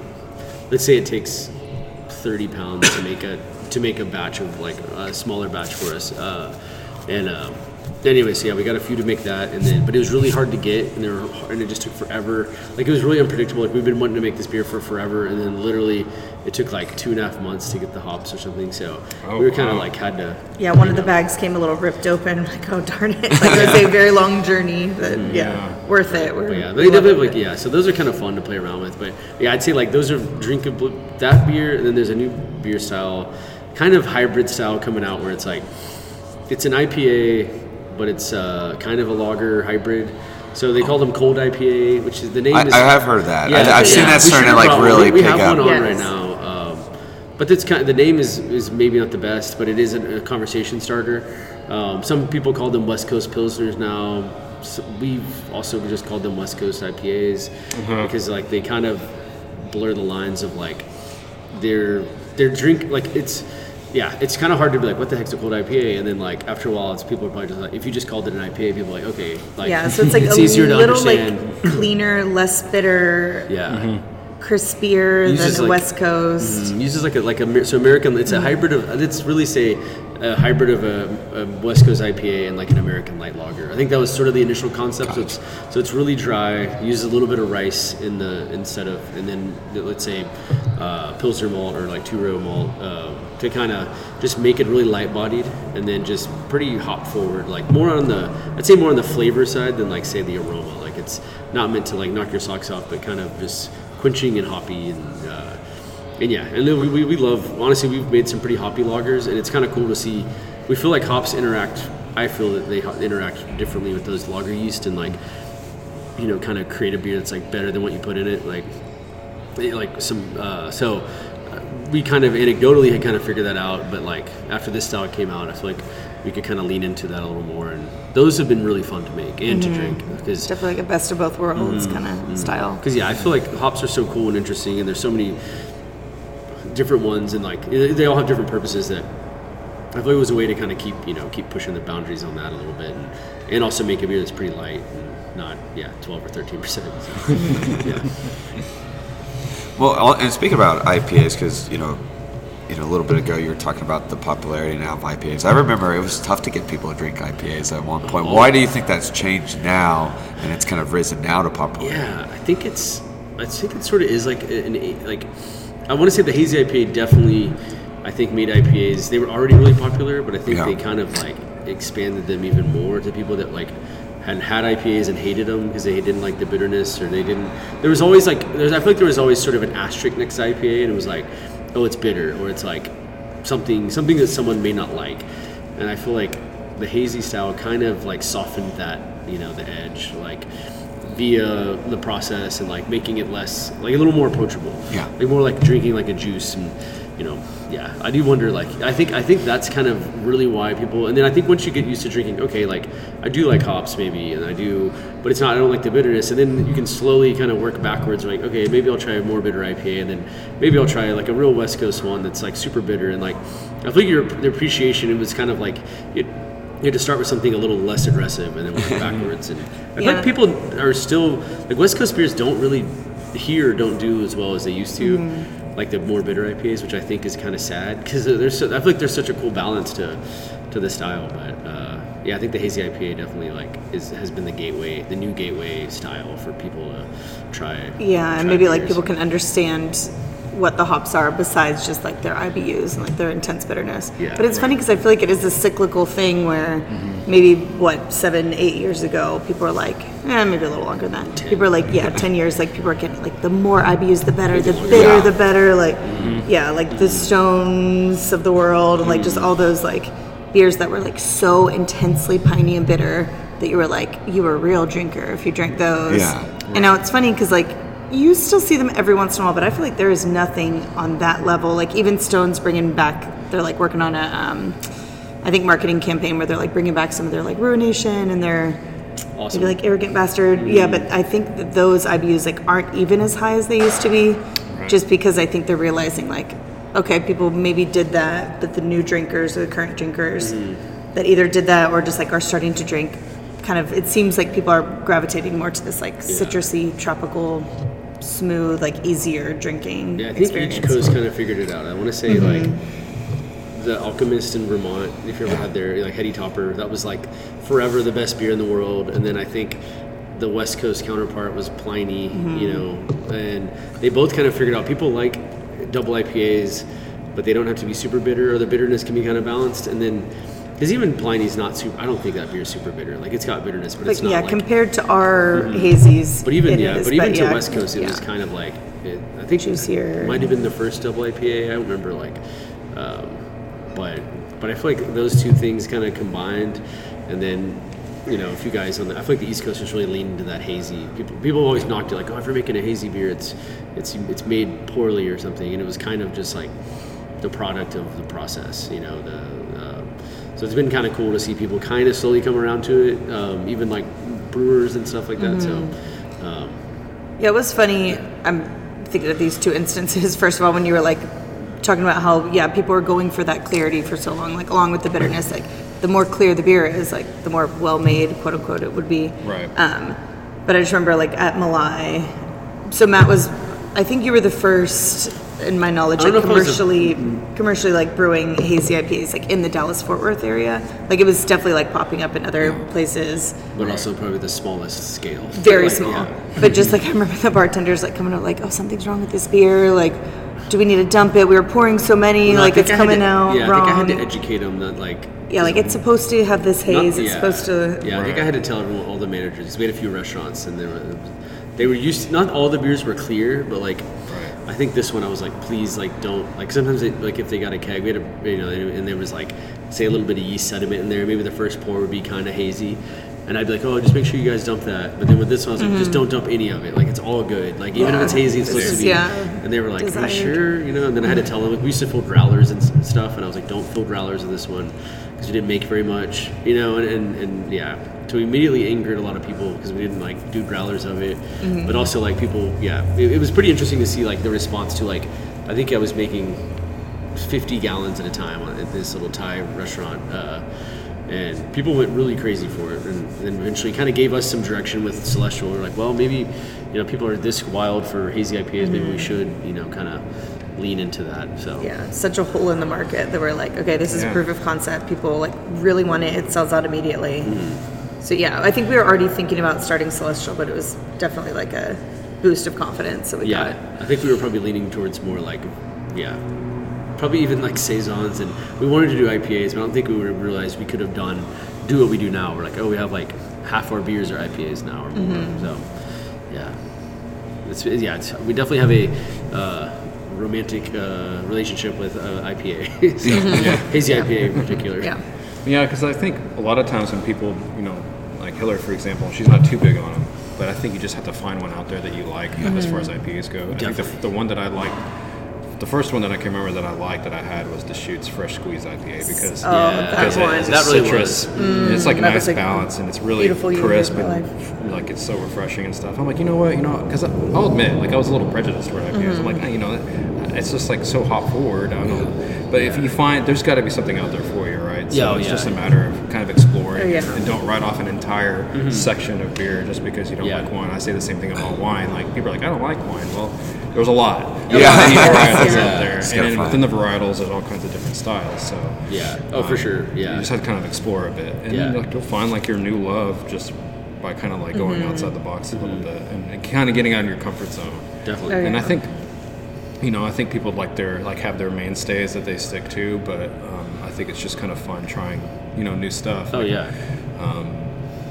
S4: Let's say it takes thirty pounds to make a to make a batch of like a smaller batch for us, uh, and. Um, Anyways, yeah, we got a few to make that, and then but it was really hard to get, and they were, and it just took forever. Like it was really unpredictable. Like we've been wanting to make this beer for forever, and then literally it took like two and a half months to get the hops or something. So
S2: Oh,
S4: we were kind of
S2: wow.
S4: like had to.
S3: Yeah, one of the bags came a little ripped open. Like, oh darn it! Like it was a very long journey, but mm. yeah,
S2: Yeah.
S3: worth it. We're,
S4: But yeah, they
S3: love
S4: definitely
S3: it.
S4: like yeah. So those are kind of fun to play around with. But yeah, I'd say like those are drinkable. That beer, and then there's a new beer style, kind of hybrid style coming out where it's like it's an IPA, but it's uh, kind of a lager hybrid. So they call them cold IPA, which is the name.
S1: I,
S4: is,
S1: I have heard that. I, I've seen
S4: yeah,
S1: that starting to like
S4: brought one.
S1: really
S4: we, we
S1: pick
S4: have
S1: up.
S4: one on
S3: Yes.
S4: right now. Um, but it's kind of, the name is, is maybe not the best, but it is a, a conversation starter. Um, some people call them West Coast Pilsners now. So we've also just called them West Coast IPAs because like they kind of blur the lines of like their their drink like it's yeah it's kind of hard to be like what the heck's a cold IPA and then like after a while it's people are probably just like if you just called it an IPA people are like okay like
S3: Yeah, so it's like a
S4: easier to
S3: little
S4: understand
S3: like cleaner, less bitter,
S4: yeah
S3: crispier
S4: Uses
S3: than
S4: like-
S3: West Coast.
S4: Mm, uses like a like a so American. It's a hybrid of. It's really say a hybrid of a, a West Coast IPA and like an American light lager. I think that was sort of the initial concept. So it's so it's really dry. Uses a little bit of rice in the instead of and then let's say uh, pilsner malt or like two row malt uh, to kind of just make it really light bodied and then just pretty hop forward. Like more on the I'd say more on the flavor side than like say the aroma. Like it's not meant to like knock your socks off, but kind of just quenching and hoppy and. Uh, and yeah, and we, we, we love, honestly, we've made some pretty hoppy lagers, and it's kind of cool to see. We feel like hops interact, I feel that they interact differently with those lager yeast and like, you know, kind of create a beer that's like better than what you put in it. Like, eh, like some, uh, so we kind of anecdotally had kind of figured that out, but like after this style came out, I feel like we could kind of lean into that a little more. And those have been really fun to make and to mm-hmm. drink because
S3: It's definitely like a best of both worlds mm-hmm. kind of mm-hmm. style.
S4: because yeah, I feel like hops are so cool and interesting, and there's so many different ones, and like they all have different purposes. That I feel like it was a way to kind of keep you know keep pushing the boundaries on that a little bit, and, and also make a beer that's pretty light and not yeah 12 or 13 percent. So, yeah.
S1: Well, and speaking about IPAs, because you know, you know, a little bit ago you were talking about the popularity now of IPAs. I remember it was tough to get people to drink IPAs at one point. Why do you think that's changed now, and it's kind of risen now to popularity?
S4: Yeah, I think it's. I think it sort of is like an like. I want to say the hazy IPA definitely. I think made IPAs. They were already really popular, but I think
S1: Yeah.
S4: they kind of like expanded them even more to people that like had had IPAs and hated them because they didn't like the bitterness or they didn't. There was always like there's. I feel like there was always sort of an asterisk next to IPA, and it was like, oh, it's bitter, or it's like something something that someone may not like. And I feel like the hazy style kind of like softened that, you know, the edge, like via the process and like making it less like a little more approachable.
S1: Yeah.
S4: Like more like drinking like a juice and you know, yeah, I do wonder. Like, I think I think that's kind of really why people. And then I think once you get used to drinking, okay, like I do like hops maybe, and I do, but it's not. I don't like the bitterness. And then you can slowly kind of work backwards. Like, okay, maybe I'll try a more bitter IPA, and then maybe I'll try like a real West Coast one that's like super bitter. And like, I think your the appreciation it was kind of like it. You had to start with something a little less aggressive and then work backwards. And I feel
S3: Yeah.
S4: like people are still like West Coast beers don't really here don't do as well as they used to. Mm-hmm. Like the more bitter IPAs, which I think is kind of sad because there's so, I feel like there's such a cool balance to to the style. But uh, yeah, I think the hazy IPA definitely like is has been the gateway, the new gateway style for people to try.
S3: Yeah, and maybe like people can understand what the hops are besides just like their IBUs and like their intense bitterness.
S4: Yeah,
S3: but it's funny because I feel like it is a cyclical thing where mm-hmm. maybe what seven, eight years ago, people are like, eh, maybe a little longer than that. People are like, yeah, ten years. Like people are getting like the more IBUs, the better. The bitter,
S1: Yeah.
S3: the better. Like mm-hmm. yeah, like the mm-hmm. Stones of the world, and like just all those like beers that were like so intensely piney and bitter that you were like you were a real drinker if you drank those.
S1: Yeah.
S3: And now it's funny because like you still see them every once in a while, but I feel like there is nothing on that level. Like even Stone's bringing back, they're like working on a, um, I think marketing campaign where they're like bringing back some of their like ruination and their
S4: awesome.
S3: maybe like arrogant bastard. Yeah, but I think that those IBUs like aren't even as high as they used to be, just because I think they're realizing like, okay, people maybe did that, but the new drinkers or the current drinkers that either did that or just like are starting to drink. Kind of, it seems like people are gravitating more to this like citrusy, tropical, smooth, like easier drinking
S4: Yeah, I think
S3: experience.
S4: each coast kind of figured it out. I want to say like mm-hmm. the Alchemist in Vermont. If you ever had their like Heady Topper, that was like forever the best beer in the world. And then I think the West Coast counterpart was Pliny. You mm-hmm. know, and they both kind of figured out people like double IPAs, but they don't have to be super bitter, or the bitterness can be kind of balanced. And then because even Pliny's not super. I don't think that beer's super bitter. Like it's got bitterness, but it's not
S3: yeah,
S4: like
S3: compared to our hazies.
S4: but even yeah,
S3: is,
S4: but even to
S3: yeah,
S4: West Coast, it was kind of like it, I think
S3: Juicier.
S4: It might have been the first double IPA. I don't remember like, um, but but I feel like those two things kind of combined, and then you know, if you guys on the, I feel like the East Coast is really leaning into that hazy. People people always knocked it like, oh, if you're making a hazy beer, it's it's it's made poorly or something, and it was kind of just like the product of the process, you know. The so it's been kind of cool to see people kind of slowly come around to it, um, even like brewers and stuff like that. So. Um,
S3: Yeah, it was funny. I'm thinking of these two instances. First of all, when you were like talking about how yeah, people were going for that clarity for so long, like along with the bitterness, like the more clear the beer is, like the more well made, quote unquote, it would be.
S2: Right.
S3: Um, but I just remember like at Malai. So Matt was, I think you were the first, in my knowledge, like
S4: know if I was the-
S3: commercially, commercially like brewing hazy IPAs like in the Dallas Fort Worth area. Like it was definitely like popping up in other places
S4: but also probably the smallest scale.
S3: very
S4: Like,
S3: small.
S4: yeah.
S3: But just like I remember the bartenders like coming up like, oh, something's wrong with this beer. Like, do we need to dump it? We were pouring so many,
S4: No,
S3: like it's coming
S4: to-
S3: out
S4: Yeah,
S3: wrong.
S4: I think I had to educate them that like.
S3: yeah, like it's supposed to have this
S4: not-
S3: haze. it's supposed to.
S4: Yeah, I think I had to tell everyone, all the managers. we had a few restaurants, and they were they were used. not all the beers were clear, but like. I think this one I was like, please, like, don't like. Sometimes, they, like, if they got a keg, we had a, you know, and there was like, say, a little bit of yeast sediment in there. Maybe the first pour would be kind of hazy, and I'd be like, oh, just make sure you guys dump that. But then with this one, I was like, just don't dump any of it. Like, it's all good. Like, even if
S3: Mm-hmm.
S4: It's hazy, it's
S3: This
S4: supposed to be.
S3: yeah,
S4: And they were like, are
S3: desired.
S4: you sure? You know. And then I had to tell them like we used to fill growlers and stuff, and I was like, don't fill growlers in this one because we didn't make very much. You know, and and, and yeah. So we immediately angered a lot of people because we didn't like do growlers of it,
S3: Mm-hmm.
S4: but also like people, yeah, it, it was pretty interesting to see like the response to like I think I was making 50 gallons at a time at this little Thai restaurant, uh, and people went really crazy for it, and then eventually kind of gave us some direction with Celestial. We're like, well, maybe you know people are this wild for hazy IPAs, maybe we should you know kind of lean into that. So
S3: Yeah, it's such a hole in the market that we're like, okay, this is
S2: Yeah.
S3: proof of concept. People like really want it. It sells out immediately.
S4: Mm-hmm.
S3: So yeah, I think we were already thinking about starting Celestial, but it was definitely like a boost of confidence. So we got it.
S4: yeah, I think we were probably leaning towards more like yeah. Probably even like saisons, and we wanted to do IPAs, but I don't think we would have realized we could have done do what we do now. We're like, oh, we have like half our beers are IPAs now or more.
S3: Mm-hmm.
S4: So, yeah, it's, yeah, it's, we definitely have a uh, romantic uh, relationship with uh, IPA, so, hazy IPA in particular.
S3: Yeah.
S2: Yeah, because I think a lot of times when people, you know, like Hillary, for example, she's not too big on them, but I think you just have to find one out there that you like as far as IPAs go. I think the, the one that I like the first one that I can remember that I liked that I had was Deschutes Fresh Squeeze IPA because
S3: Oh,
S4: Yeah.
S3: that
S2: because
S3: one.
S2: it's
S4: That really
S2: citrus. Mm, it's like a nice
S3: a
S2: balance, and it's really crisp and like it's so refreshing and stuff. I'm like, you know what, you know, because I'll admit, like I was a little prejudiced toward IPAs. I'm like, "Nah, you know, it's just like so hop forward. I don't know, but if you find there's got to be something out there for you, right? So
S4: Yeah, oh,
S2: it's
S4: yeah.
S2: just a matter of kind of exploring
S3: Oh, yeah.
S2: and don't write off an entire section of beer just because you don't
S4: Yeah.
S2: like wine. I say the same thing about wine. Like people are like, I don't like wine. Well, there's a lot.
S1: Yeah.
S2: There's many varietals out there, and then within the varietals, there's all kinds of different styles. So
S4: Yeah. Oh, for sure. Yeah, you
S2: just have to kind of explore a bit, and
S4: Yeah.
S2: like, you'll find like your new love just by kind of like going
S3: Mm-hmm.
S2: outside the box a little bit and, and kind of getting out of your comfort zone.
S4: Definitely.
S3: Oh,
S2: And I think, you know, I think people like their like have their mainstays that they stick to, but um, I think it's just kind of fun trying, you know, new stuff.
S4: Oh
S2: Like,
S4: yeah.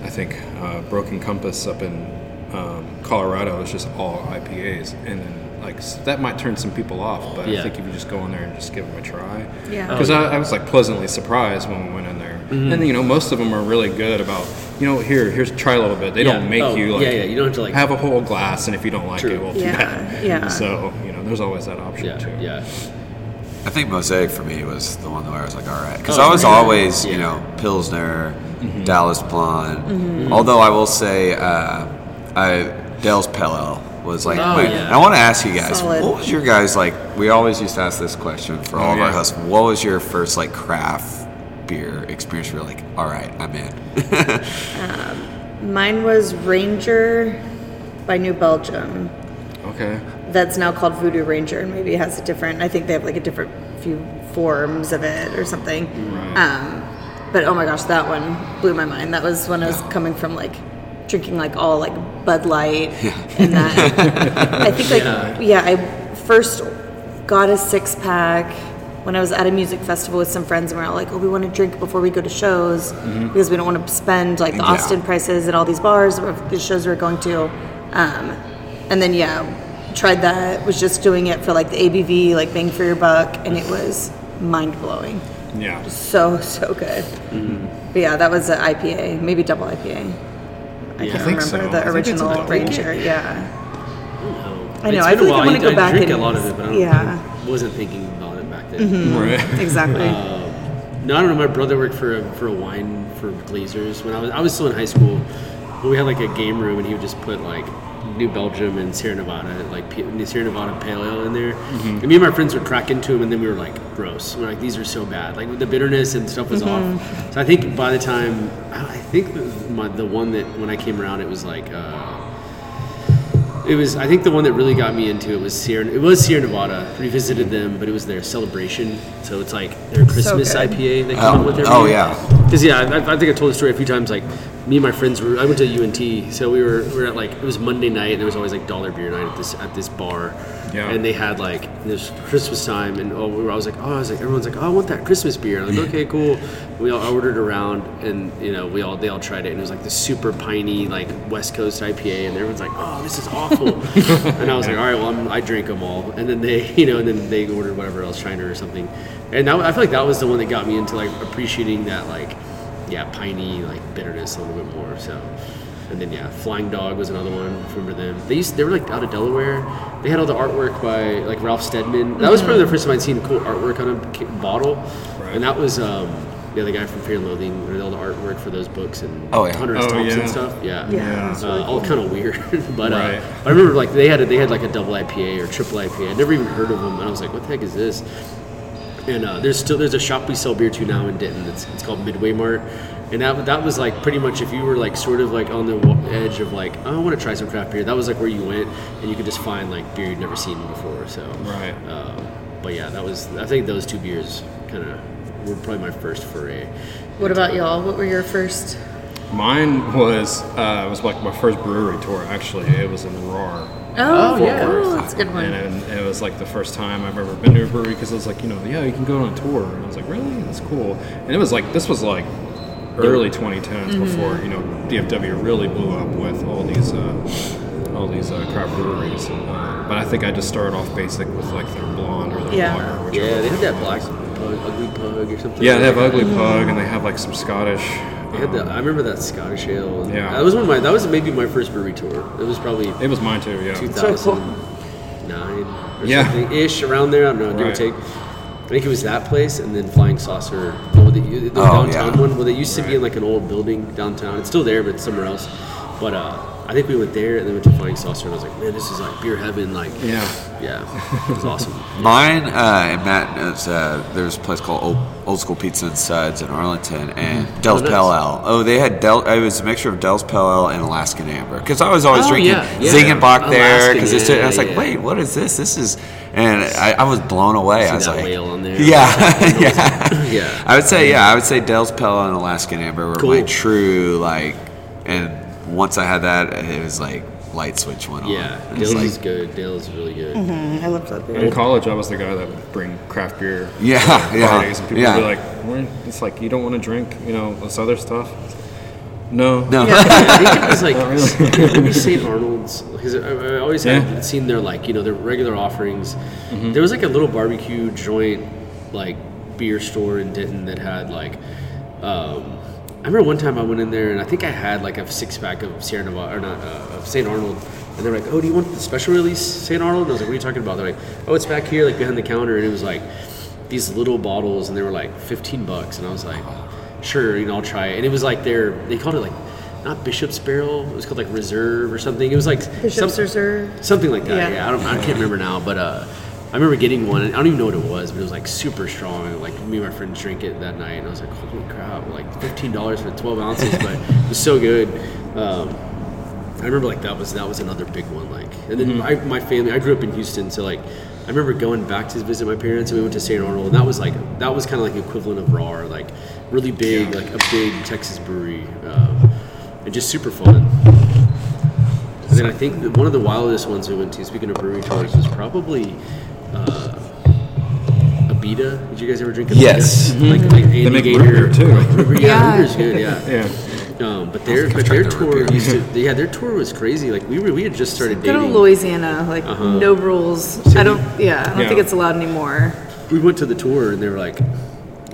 S2: I think uh, Broken Compass up in um, Colorado is just all IPAs, and then like s- that might turn some people off. But
S4: Yeah.
S2: I think if you just go in there and just give them a try,
S3: Yeah.
S2: Because
S4: Oh,
S2: I, I was like pleasantly surprised when we went in there,
S4: Mm-hmm.
S2: and you know most of them are really good about you know here here's try a little bit. They don't make
S4: Oh,
S2: you like
S4: yeah, yeah, you don't have to, like-
S2: have a whole glass, and if you don't like
S4: True.
S2: it, well, too
S3: Yeah,
S2: bad.
S3: yeah.
S2: So you know there's always that option
S4: Yeah.
S2: too.
S4: Yeah.
S1: I think Mosaic for me was the one where I was like, all right, because
S4: Oh,
S1: I was
S4: yeah.
S1: always, you know, Pilsner,
S2: Mm-hmm.
S1: Dallas Blonde.
S3: Mm-hmm.
S1: Although I will say, uh, I Dale's Pale was like.
S4: Oh,
S1: my,
S4: yeah.
S1: I want to ask you guys,
S3: Solid.
S1: what was your guys like? We always used to ask this question for all
S2: Oh,
S1: of our
S2: yeah.
S1: hosts. What was your first like craft beer experience? Where you're like, all right, I'm in.
S3: Mine was Ranger by New Belgium.
S2: Okay.
S3: That's now called Voodoo Ranger, and maybe it has a different. I think they have like a different few forms of it or something.
S2: Right.
S3: Um, but oh my gosh, that one blew my mind. That was when I was coming from like drinking like all like Bud Light and that. I think like yeah. I first got a six pack when I was at a music festival with some friends, and we are all like, "Oh, we want to drink before we go to shows because we don't want to spend like the
S1: Yeah.
S3: Austin prices at all these bars or the shows we're going to." Um, and then yeah, tried that. Was just doing it for like the ABV, like bang for your buck, and it was mind blowing.
S2: Yeah.
S3: So so good. Mm-hmm. But yeah, that was an IPA, maybe double IPA. I
S4: Yeah.
S3: can't
S2: I think
S3: remember
S2: so.
S3: the
S2: I think it's a
S3: original
S2: double.
S3: Ranger. Yeah, I know, I
S4: been
S3: feel like I wanna go back
S4: drink a lot of it, but I, don't,
S3: yeah.
S4: I wasn't thinking about it back then. Mm-hmm.
S2: Right.
S3: exactly.
S4: Um, no, I don't know. My brother worked for a, for a wine for Glazers when I was I was still in high school. But we had like a game room, and he would just put like New Belgium and Sierra Nevada, like P- Sierra Nevada Pale Ale in there. And me and my friends would crack into them, and then we were like, gross. We're like, these are so bad. Like the bitterness and stuff was off. So I think by the time I think the, my, the one that when I came around, it was like. Uh, it was, I think, the one that really got me into it was Sierra. It was Sierra Nevada. Revisited them, but it was their celebration. So it's like their Christmas
S3: good.
S4: IPA they come
S1: Oh,
S4: out with every
S1: oh,
S4: year.
S1: yeah.
S4: Because yeah, I, I think I told the story a few times. Like me and my friends were. I went to UNT, so we were we were at like it was Monday night. and There was always like dollar beer night at this at this bar.
S2: Yeah.
S4: And they had like this Christmas time, and oh, we were, I was like, oh, I was like, everyone's like, oh, I want that Christmas beer. I'm like, okay, cool. We all ordered around, and you know, we all they all tried it, and it was like this super piney like West Coast IPA, and everyone's like, oh, this is awful. and I was like, all right, well, I'm, I drink them all, and then they, you know, and then they ordered whatever else, Shiner or something. And that, I feel like that was the one that got me into like appreciating that like, yeah, piney like bitterness a little bit more. So. And then yeah, Flying Dog was another one. Remember them? They used they were like out of Delaware. They had all the artwork by like Ralph Steadman. That was probably the first time I'd seen cool artwork on a bottle.
S2: Right.
S4: And that was um, yeah, the guy from Fear and Loathing. Did all the artwork for those books and
S1: Oh, yeah.
S4: Hunter's
S2: Oh,
S4: Thompson
S2: yeah.
S4: stuff. Yeah,
S3: Yeah, that's
S4: Uh, all kind of weird. but
S2: Right.
S4: uh, I remember like they had a, they had like a double IPA or triple IPA. I'd never even heard of them, and I was like, what the heck is this? And uh, there's still there's a shop we sell beer to now in Denton. It's, it's called Midway Mart, and that that was like pretty much if you were like sort of like on the edge of like oh, I want to try some craft beer. That was like where you went and you could just find like beer you'd never seen before. So
S2: Right.
S4: Uh, but yeah, that was I think those two beers kind of were probably my first foray.
S3: what about y'all? What were your first?
S2: Mine was uh, it was like my first brewery tour. Actually, it was in Rahr.
S3: Oh,
S4: yeah.
S3: oh, that's a good one.
S2: And it, it was like the first time I've ever been to a brewery because it was like, you know, yeah, you can go on a tour. And I was like, really? That's cool. And it was like, this was like early 2010s
S3: Mm-hmm.
S2: before, you know, DFW really blew up with all these, uh, all these uh, craft breweries. Uh, but I think I just started off basic with like their blonde or their
S3: Yeah.
S2: lager.
S4: Yeah, they have that black pug, ugly pug or something.
S2: yeah, they have Ugly
S3: Mm-hmm.
S2: Pug and they have like some Scottish.
S4: They had the, I remember that Scottish ale.
S2: Yeah.
S4: that was one of my. That was maybe my first brewery tour. It was probably
S2: It was mine too, yeah.
S4: 2000. nine or
S2: Yeah.
S4: something ish around there. I don't know, give or
S2: Right.
S4: take. I think it was that place, and then Flying Saucer, oh, the, the
S1: Oh,
S4: downtown
S1: yeah.
S4: one. Well, they used to be in like an old building downtown. It's still there, but it's somewhere else. But uh, I think we went there, and then went to Flying Saucer, and I was like, man, this is like beer heaven. Like,
S2: Yeah.
S4: yeah, it was awesome.
S1: Mine uh, and Matt knows uh, there's a place called Old, Old School Pizza and Suds in Arlington, and mm-hmm.
S4: Dale's Oh.
S1: Pale Ale. Oh, they had Del. It was a mixture of Dale's Pale Ale and Alaskan Amber. Because I was always
S4: Oh,
S1: drinking
S4: yeah, yeah.
S1: Ziegenbock there. Because
S4: yeah,
S1: I was like,
S4: yeah.
S1: wait, what is this? This is, and I, I was blown away.
S4: See
S1: I was like,
S4: whale on there?
S1: yeah, yeah.
S4: Yeah.
S1: I would say, yeah, I would say Dale's Pale Ale and Alaskan Amber were
S4: Cool.
S1: my true like. And once I had that, it was like light switch went on.
S4: Yeah,
S1: It
S4: Dale's
S1: like,
S4: is good. Dale's really good.
S3: Mm, I love that beer.
S2: In college, I was the guy that would bring craft beer.
S1: Yeah,
S2: to
S1: yeah,
S2: parties, and people
S1: yeah.
S2: would be like, "We're- "It's like you don't want to drink, you know, this other stuff." No,
S1: no.
S4: I think it was like maybe St. Arnold's because I, I always had seen their like you know their regular offerings. There was like a little barbecue joint like beer store in Denton that had like. Um, I remember one time I went in there and I think I had like a six pack of Sierra Nevada or not uh, of St. Arnold. And they're like, "Oh, do you want the special release St. Arnold?" And I was like, "What are you talking about?" They're like, "Oh, it's back here, like behind the counter." And it was like these little bottles, and they were like fifteen bucks. And I was like, "Sure, you know, I'll try it." And it was like their they called it like not Bishop's Barrel. It was called like Reserve or something. It was like
S3: Bishop's
S4: some-
S3: Reserve.
S4: something like that.
S3: Yeah.
S4: Yeah, I don't, I can't remember now, but uh, I remember getting one. And I don't even know what it was, but it was like super strong. And like me and my friends drank it that night, and I was like, holy crap! Like fifteen dollars for twelve ounces, but it was so good. Um, I remember like that was that was another big one. Like, and then I, my family. I grew up in Houston, so like. I remember going back to visit my parents, and we went to St. Arnold, and that was like that was kind of like the equivalent of Rahr, like really big, like a big Texas brewery, um, and just super fun. And then I think one of the wildest ones we went to, speaking of brewery tours, was probably uh, Abita. Did you guys ever drink Abita?
S1: Yes.
S4: Like, like Andy
S2: They make
S4: Gator.
S2: root beer, too.
S4: Like, root beer- yeah,
S3: Yeah.
S4: root beer's good. Yeah.
S2: yeah.
S4: Um, but their but their tour used to yeah their tour was crazy. Like we were we had just started
S3: Good old. Louisiana, like
S4: Uh-huh.
S3: no rules. I don't. Yeah, I don't
S2: Yeah.
S3: think it's allowed anymore.
S4: We went to the tour and they were like,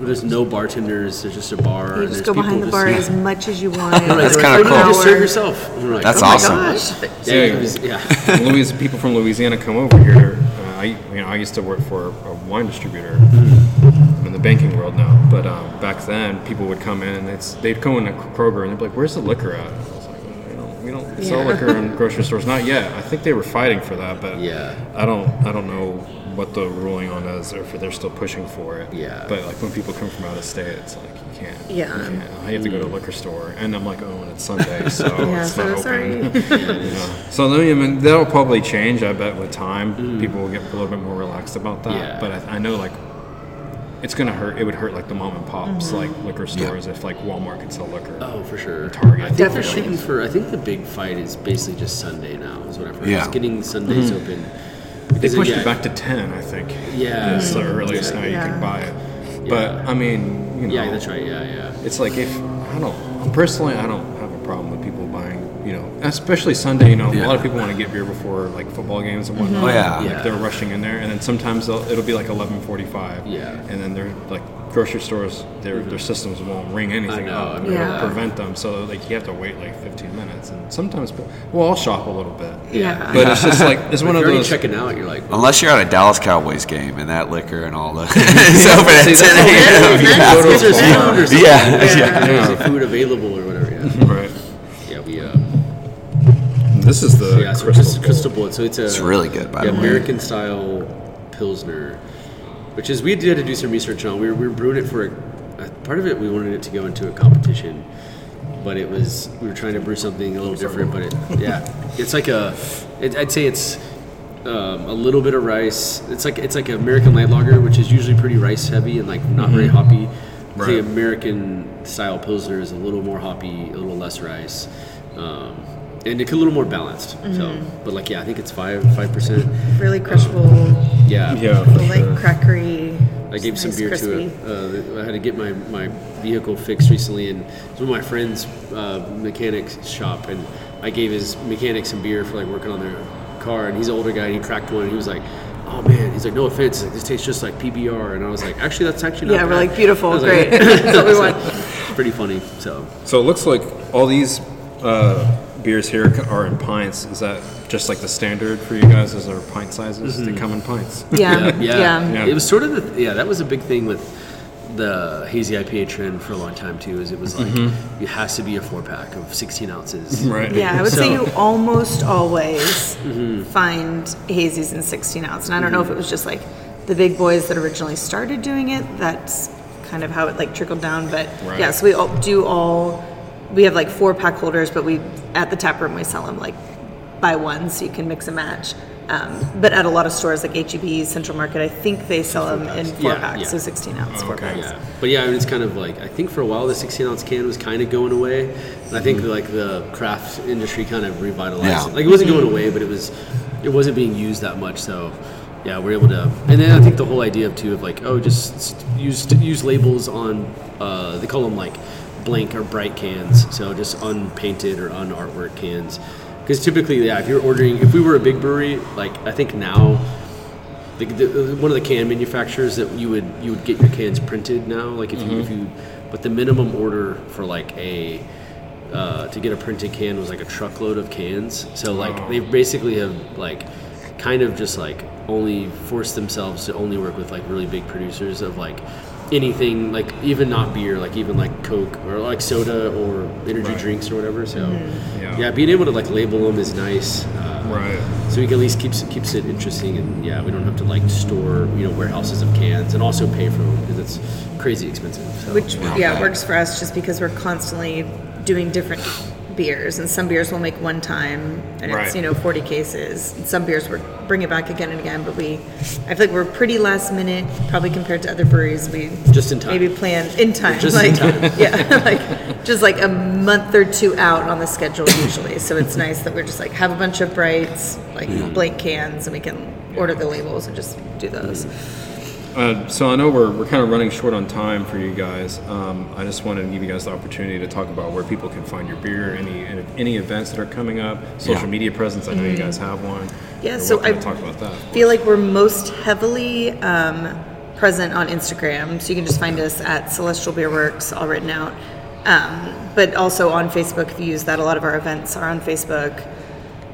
S4: "There's no bartenders. There's just a bar.
S3: You just go behind the bar
S4: just-
S3: as much as you want.
S1: That's kinda
S4: like, "Oh, no,
S1: cool.
S4: Just serve yourself. Like,
S1: That's
S4: "Oh my
S1: awesome.
S3: Gosh.
S4: Yeah, it yeah.
S2: Louis, people from Louisiana come over here. I, you know, I used to work for a wine distributor. I'm in the banking world now, but um, back then, people would come in and it's, they'd go into Kroger and they'd be like, "Where's the liquor at?" I was like, "We don't, we don't sell liquor in grocery stores, not yet." I think they were fighting for that, but
S4: Yeah.
S2: I don't, I don't know what the ruling on is, or if they're still pushing for it.
S4: Yeah.
S2: But like when people come from out of state, it's like can't.
S3: Yeah.
S2: You can't. I have to go to a mm. liquor store, and I'm like, oh, and it's Sunday, so
S3: Yeah,
S2: it's
S3: so
S2: not
S3: sorry.
S2: open. Yeah. So I mean, that'll probably change. I bet with time, mm. people will get a little bit more relaxed about that.
S4: Yeah.
S2: But I, I know like it's gonna hurt. It would hurt like the mom and pops,
S3: Mm-hmm.
S2: like liquor stores, if like Walmart could sell liquor.
S4: Oh, for sure.
S2: Target.
S4: I think they're shooting for. I think the big fight is basically just Sunday now. Is what I've heard.
S1: Yeah.
S4: It's getting Sundays mm-hmm. open.
S2: They
S4: Because,
S2: pushed
S4: yeah,
S2: it back to ten, I think.
S4: Yeah.
S2: It's the earliest now you
S3: Yeah.
S2: can buy it. But
S4: Yeah.
S2: I mean, you know,
S4: Yeah, that's right. Yeah, yeah.
S2: It's like if I don't personally, I don't have a problem with people. You know, especially Sunday. You know, a lot of people want to get beer before like football games and mm-hmm. whatnot.
S1: Oh, yeah.
S2: like
S4: Yeah.
S2: they're rushing in there, and then sometimes it'll be like eleven forty-five.
S4: Yeah.
S2: and then they're like grocery stores, their their mm-hmm. systems won't ring anything
S4: know,
S2: up.
S4: I
S2: It'll prevent them, so like you have to wait like fifteen minutes, and sometimes well, I'll shop a little bit.
S3: Yeah.
S2: But it's just like it's one of
S4: you're already
S2: those.
S4: checking out, you're like,
S1: Unless you're at a Dallas Cowboys game and that liquor and all the it's open at 10 a.m.
S3: Yeah.
S4: Is there food or something?
S1: Yeah,
S3: yeah.
S4: Is there food available or whatever? Yeah.
S2: Right.
S4: Yeah, we.
S2: This is the
S4: yeah, so
S2: crystal.
S4: crystal,
S2: Bowl.
S4: crystal bullet. So it's a.
S1: It's really good, by
S4: yeah,
S1: the way.
S4: American style pilsner, which is we had to do some research on. We were, we were brewing it for a, a part of it. We wanted it to go into a competition, but it was we were trying to brew something a little different. But it, yeah, it's like a. It, I'd say it's um, a little bit of rice. It's like it's like an American light lager, which is usually pretty rice heavy and like not very hoppy.
S2: Right.
S4: The American style pilsner is a little more hoppy, a little less rice. Um, and it's a little more balanced. So, but like, yeah, I think it's five five percent.
S3: Really crushable,
S4: Yeah,
S2: Yeah, for
S3: like
S2: sure.
S3: crackery.
S4: I gave some
S3: nice
S4: beer
S3: crispy.
S4: to it. Uh, I had to get my, my vehicle fixed recently, and it was one of my friend's uh, mechanics shop, and I gave his mechanic some beer for like working on their car, and he's an older guy, and he cracked one, and he was like, "Oh man," he's like, "No offense, he's like, this tastes just like PBR," and I was like, "Actually, that's actually not
S3: Yeah, we're like beautiful,
S4: I was like-
S3: great. That's what we want.
S4: pretty funny. So
S2: So it looks like all these uh, beers here are in pints. Is that just like the standard for you guys? Is there pint sizes? They mm-hmm. come in pints.
S3: Yeah,
S4: yeah,
S3: yeah.
S2: Yeah.
S4: It was sort of the yeah. That was a big thing with the hazy IPA trend for a long time too. Is it was like mm-hmm. it has to be a four pack of 16 ounces.
S2: Right.
S3: Yeah, I would say you almost always mm-hmm. find hazies in 16 ounce. And I don't know if it was just like the big boys that originally started doing it. That's kind of how it like trickled down. But
S2: Right.
S3: yeah, so we all do all, we have like four pack holders, but we, at the tap room, we sell them like by one so you can mix and match. Um, but at a lot of stores like HEB, Central Market, I think they sell them in four
S4: Yeah,
S3: packs,
S4: yeah.
S3: so 16 ounce four
S2: Okay.
S3: packs.
S4: Yeah, but yeah, I mean, it's kind of like I think for a while the 16 ounce can was kind of going away, and I think like the craft industry kind of revitalized
S1: Yeah.
S4: it. Like it wasn't going away, but it was it wasn't being used that much. So yeah, we're able to. And then I think the whole idea of too of like oh just use use labels on uh, they call them like blank or bright cans, so just unpainted or unartwork cans. Because typically, yeah, if you're ordering, if we were a big brewery, like I think now the, the, one of the can manufacturers that you would you would get your cans printed now like if you if you but the minimum order for like a uh, to get a printed can was like a truckload of cans. So like they basically have like kind of just like only forced themselves to only work with like really big producers of like anything like even not beer like even like coke or like soda or energy
S2: Right.
S4: drinks or whatever so
S2: Yeah.
S4: yeah being able to like label them is nice uh,
S2: Right.
S4: so we can at least keeps keeps it interesting, and yeah, we don't have to like store you know warehouses of cans and also pay for them because it's crazy expensive. So.
S3: Which
S1: Yeah.
S3: yeah works for us just because we're constantly doing different beers, and some beers we'll make one time, and it's you know 40 cases. And some beers we bring it back again and again, but we I feel like we're pretty last minute, probably compared to other breweries. We
S4: Just in time.
S3: maybe plan in time,
S4: Just in time.
S3: yeah, like just like a month or two out on the schedule usually. So it's nice that we're just like have a bunch of brights, like
S4: Mm.
S3: blank cans, and we can order the labels and just do those.
S2: Uh, so I know we're, we're kind of running short on time for you guys. Um, I just wanted to give you guys the opportunity to talk about where people can find your beer, any any events that are coming up, social
S1: Yeah.
S2: media presence. I know you guys have one.
S3: Mm-hmm. Yeah,
S2: We'd
S3: so I-
S2: talk about that.
S3: feel like we're most heavily um, present on Instagram, so you can just find us at Celestial Beer Works, all written out. Um, but also on Facebook, if you use that, a lot of our events are on Facebook.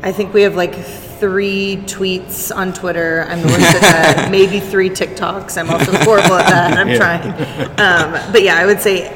S3: I think we have like three tweets on Twitter. I'm the worst at that. Maybe three TikToks. I'm also horrible at that. I'm trying. Um, but yeah, I would say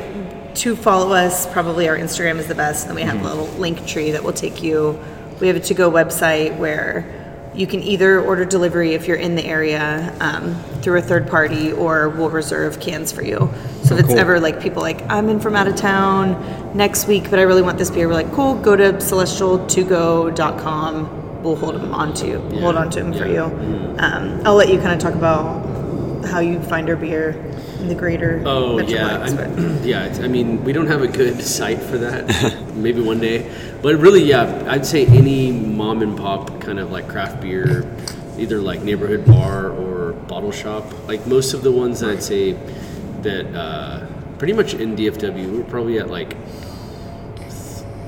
S3: to follow us, probably our Instagram is the best. And then we have a little link tree that will take you. We have a to go website where you can either order delivery if you're in the area um, through a third party, or we'll reserve cans for you. So if it's
S2: cool.
S3: ever like people like I'm in from out of town next week, but I really want this beer, we're like, cool, go to celestial2go.com. We'll hold them onto you. Hold on to them for
S4: yeah.
S3: you. Um, I'll let you kind of talk about how you find our beer in the greater
S4: Oh yeah,
S3: but-
S4: I, yeah. It's, I mean, we don't have a good site for that. Maybe one day, but really, yeah. I'd say any mom and pop kind of like craft beer, either like neighborhood bar or bottle shop. Like most of the ones that I'd say that uh, pretty much in DFW, we're probably at like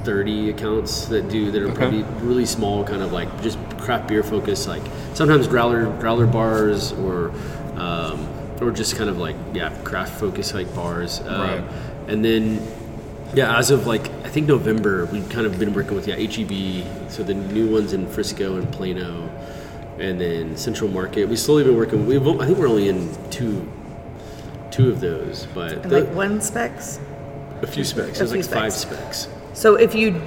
S4: 30 accounts that do that are
S2: Okay.
S4: probably really small, kind of like just craft beer focused, like sometimes growler growler bars or um, or just kind of like yeah craft focused like bars. Um,
S2: Right.
S4: And then yeah, as of like I think November, we've kind of been working with yeah HEB, so the new ones in Frisco and Plano, and then Central Market. We've slowly been working. We I think we're only in two two of those, but
S3: and
S4: the-
S3: like one Spec's.
S4: a few Spec's.
S3: a
S4: There's
S3: few
S4: like five
S3: Spec's. So if you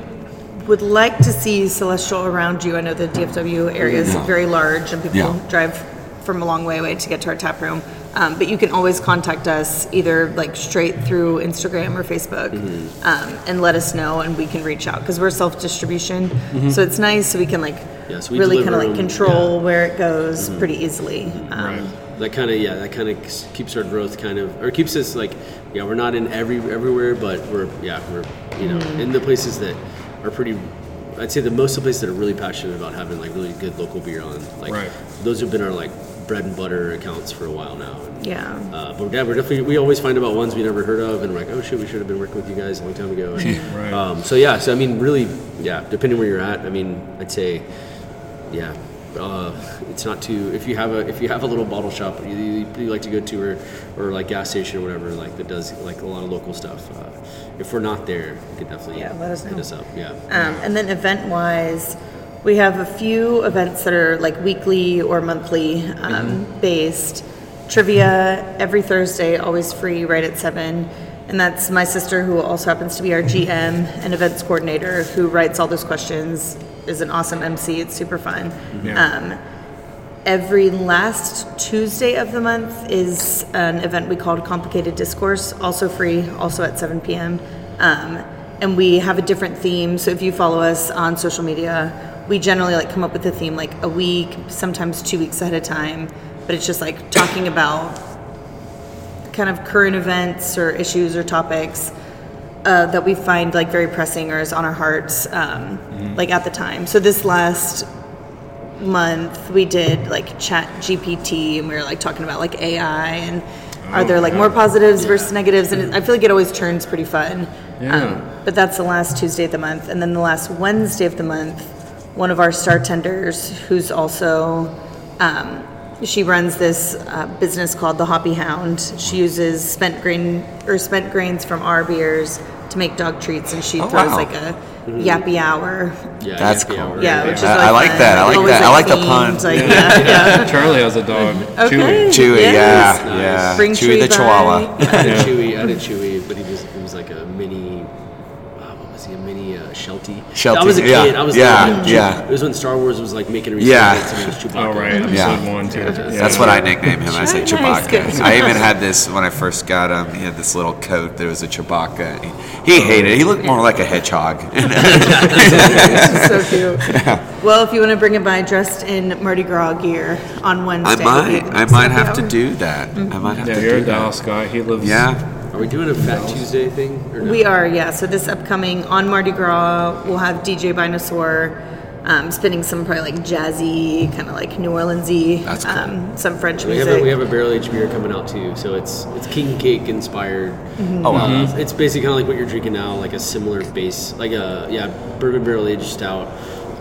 S3: would like to see Celestial around you, I know the DFW area is
S1: Yeah.
S3: very large and people
S1: Yeah.
S3: drive from a long way away to get to our tap room. Um, but you can always contact us either like straight through Instagram or Facebook
S4: Mm-hmm.
S3: um, and let us know and we can reach out because we're self distribution. So it's nice so we can like
S4: Mm-hmm. Yeah, so we
S3: really kind of like control.
S4: Mm-hmm.
S3: where it goes pretty easily. Um,
S2: Right.
S4: That kind of yeah that kind of keeps our growth kind of or keeps us like yeah we're not in every everywhere but we're yeah we're you know in the places that are pretty i'd say the most of the places that are really passionate about having like really good local beer on like
S2: Right.
S4: those have been our like bread and butter accounts for a while now and,
S3: Yeah.
S4: uh, but yeah, we're definitely we always find about ones we never heard of, and we're like, oh shit, we should have been working with you guys a long time ago. And,
S2: Right.
S4: um, so yeah, so I mean, really, yeah, depending where you're at, I mean, I'd say, yeah, uh, it's not too. If you have a if you have a little bottle shop you, you, you like to go to, or or like gas station or whatever, like that does like a lot of local stuff. Uh, if we're not there, you can definitely
S3: Yeah, let us
S4: hit us up. Yeah.
S3: Um, and then event wise, we have a few events that are like weekly or monthly um, based. Trivia every Thursday, always free, right at seven. And that's my sister, who also happens to be our GM and events coordinator, who writes all those questions. Is an awesome MC. It's super fun.
S2: Yeah.
S3: Um, every last Tuesday of the month is an event we called Complicated Discourse, also free, also at 7 p.m. Um, and we have a different theme. So if you follow us on social media, we generally like come up with a theme like a week, sometimes two weeks ahead of time. But it's just like talking about kind of current events or issues or topics uh, that we find like very pressing or is on our hearts, um, like at the time. So this last month we did like chat gpt and we were like talking about like ai and are there like more positives versus negatives? And i feel like it always turns pretty fun.
S2: Yeah.
S3: but that's the last tuesday of the month. And then the last wednesday of the month one of our star tenders who's also um, she runs this uh, business called the hoppy hound she uses spent grain or spent grains from our beers to make dog treats and she
S1: Oh,
S3: throws
S1: wow.
S3: like a yappy hour
S4: Yeah.
S1: That's
S4: happy
S1: cool.
S4: hour.
S3: yeah, which is
S1: I-
S3: really
S1: I like
S3: fun.
S1: that. I like
S3: Always,
S1: that. I like the pun.
S3: Like, yeah, yeah.
S2: Charlie has a dog,
S3: Okay.
S2: Chewy.
S1: Chewy,
S3: Yes.
S1: yeah, yeah.
S3: Bring
S1: Chewy the
S3: by.
S1: Chihuahua.
S4: I had a Chewy. I had a Chewy, but he was it was like a mini. Uh, what was he? A mini uh, Sheltie.
S1: Sheltie,
S4: I was a
S1: yeah,
S4: kid. I was
S1: yeah,
S4: little.
S1: yeah.
S4: It was when Star Wars was like making a
S1: Yeah.
S4: resurgence and it was Chewbacca.
S2: Oh right, episode
S1: Yeah.
S2: one, two.
S1: That's what I nicknamed him. I said
S3: Nice,
S1: Chewbacca. I even had this when I first got him. He had this little coat that was a Chewbacca. He, he hated it. He looked more like a hedgehog.
S3: so cute. Well, if you want to bring it by dressed in Mardi Gras gear on Wednesday,
S1: I
S3: Wednesday,
S1: might, I might have to do that. I might have
S2: Yeah,
S1: to
S2: you're
S1: do
S2: a
S1: that.
S2: Dallas guy. He lives.
S1: Yeah.
S4: Are we doing a Fat Tuesday thing? Or no?
S3: We are, yeah. So this upcoming on Mardi Gras, we'll have DJ Binosaur um, spinning some probably like jazzy, kind of like New Orleansy,
S1: That's cool.
S3: um, some French
S4: We have,
S3: music.
S4: a, we have a barrel aged beer coming out too, so it's it's king cake inspired.
S1: Oh, wow.
S4: Uh, it's basically kind of like what you're drinking now, like a similar base, like a yeah bourbon barrel aged stout,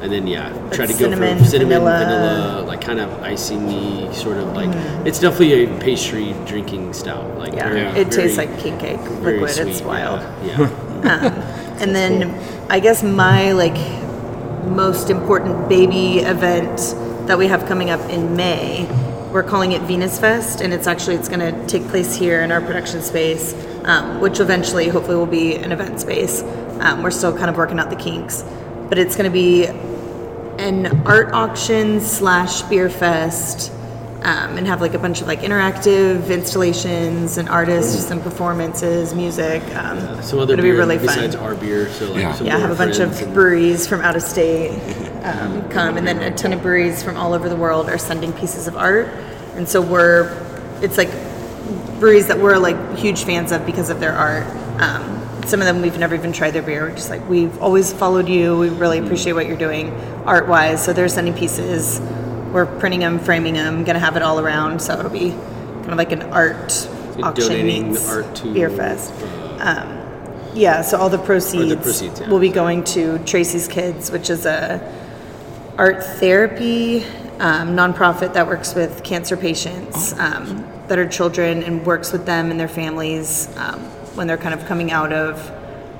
S4: and then yeah try to go for cinnamon,
S3: vanilla.
S4: vanilla, like kind of icingy sort of like it's definitely a pastry drinking stout. Like
S3: yeah,
S4: very,
S3: it
S4: very-
S3: tastes like king cake, liquid.
S4: sweet,
S3: it's wild.
S4: Yeah, yeah.
S3: And then I guess my like most important baby event that we have coming up in May, we're calling it Venus Fest, and it's actually it's going to take place here in our production space, um, which eventually hopefully will be an event space. Um, we're still kind of working out the kinks, but it's going to be an art auction slash beer fest. Um, and have like a bunch of like interactive installations and artists and performances, music. Um,
S4: Some other
S3: it'll be
S4: beer
S3: really fun.
S4: besides our beer, so like
S1: Yeah.
S4: some
S3: Yeah, I have a bunch of breweries from out of state um, come, and then a ton of breweries from all over the world are sending pieces of art, and so we're, it's like breweries that we're like huge fans of because of their art. Um, some of them we've never even tried their beer. We're just like we've always followed you. We really appreciate what you're doing art wise. So they're sending pieces. We're printing them, framing them, gonna have it all around. So it'll be kind of like an art auction
S4: donating
S3: meets
S4: art to,
S3: beer fest.
S4: uh,
S3: Yeah, so all the proceeds,
S4: proceeds, yeah.
S3: will be going to Tracy's Kids, which is a art therapy um, nonprofit that works with cancer patients um, that are children and works with them and their families um, when they're kind of coming out of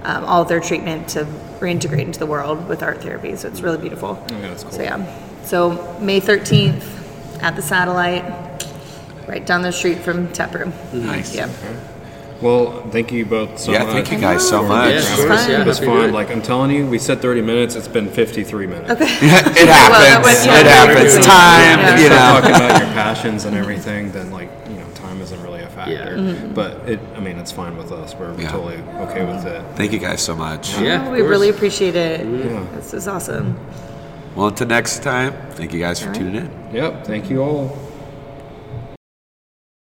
S3: um, all of their treatment to reintegrate into the world with art therapy. So it's really beautiful.
S2: Yeah, that's cool.
S3: So yeah, so May thirteenth at the Satellite, right down the street from Taproom.
S1: Nice.
S3: Yep.
S2: Well, thank you both so
S1: Yeah,
S2: much.
S1: Yeah, thank you guys so much.
S4: Yeah, of
S3: It's
S4: course,
S3: fun.
S4: yeah,
S2: It was
S4: happy to do
S2: fun. Like I'm telling you, we said 30 minutes. It's been 53 minutes. Okay.
S1: it
S3: Well, that
S1: happens.
S3: was- yeah,
S1: it happens.
S4: yeah.
S1: Time,
S3: Yeah.
S1: you know.
S2: talking about your passions and everything, then like you know, time isn't really.
S4: Yeah.
S3: Mm-hmm.
S2: But it, I mean, it's fine with us. We're
S1: Yeah.
S2: totally okay with it.
S1: Thank you guys so much.
S4: Yeah,
S3: we really appreciate it.
S2: Yeah.
S3: This was awesome.
S1: Well, until next time, thank you guys for tuning in.
S2: Yep. Thank you all.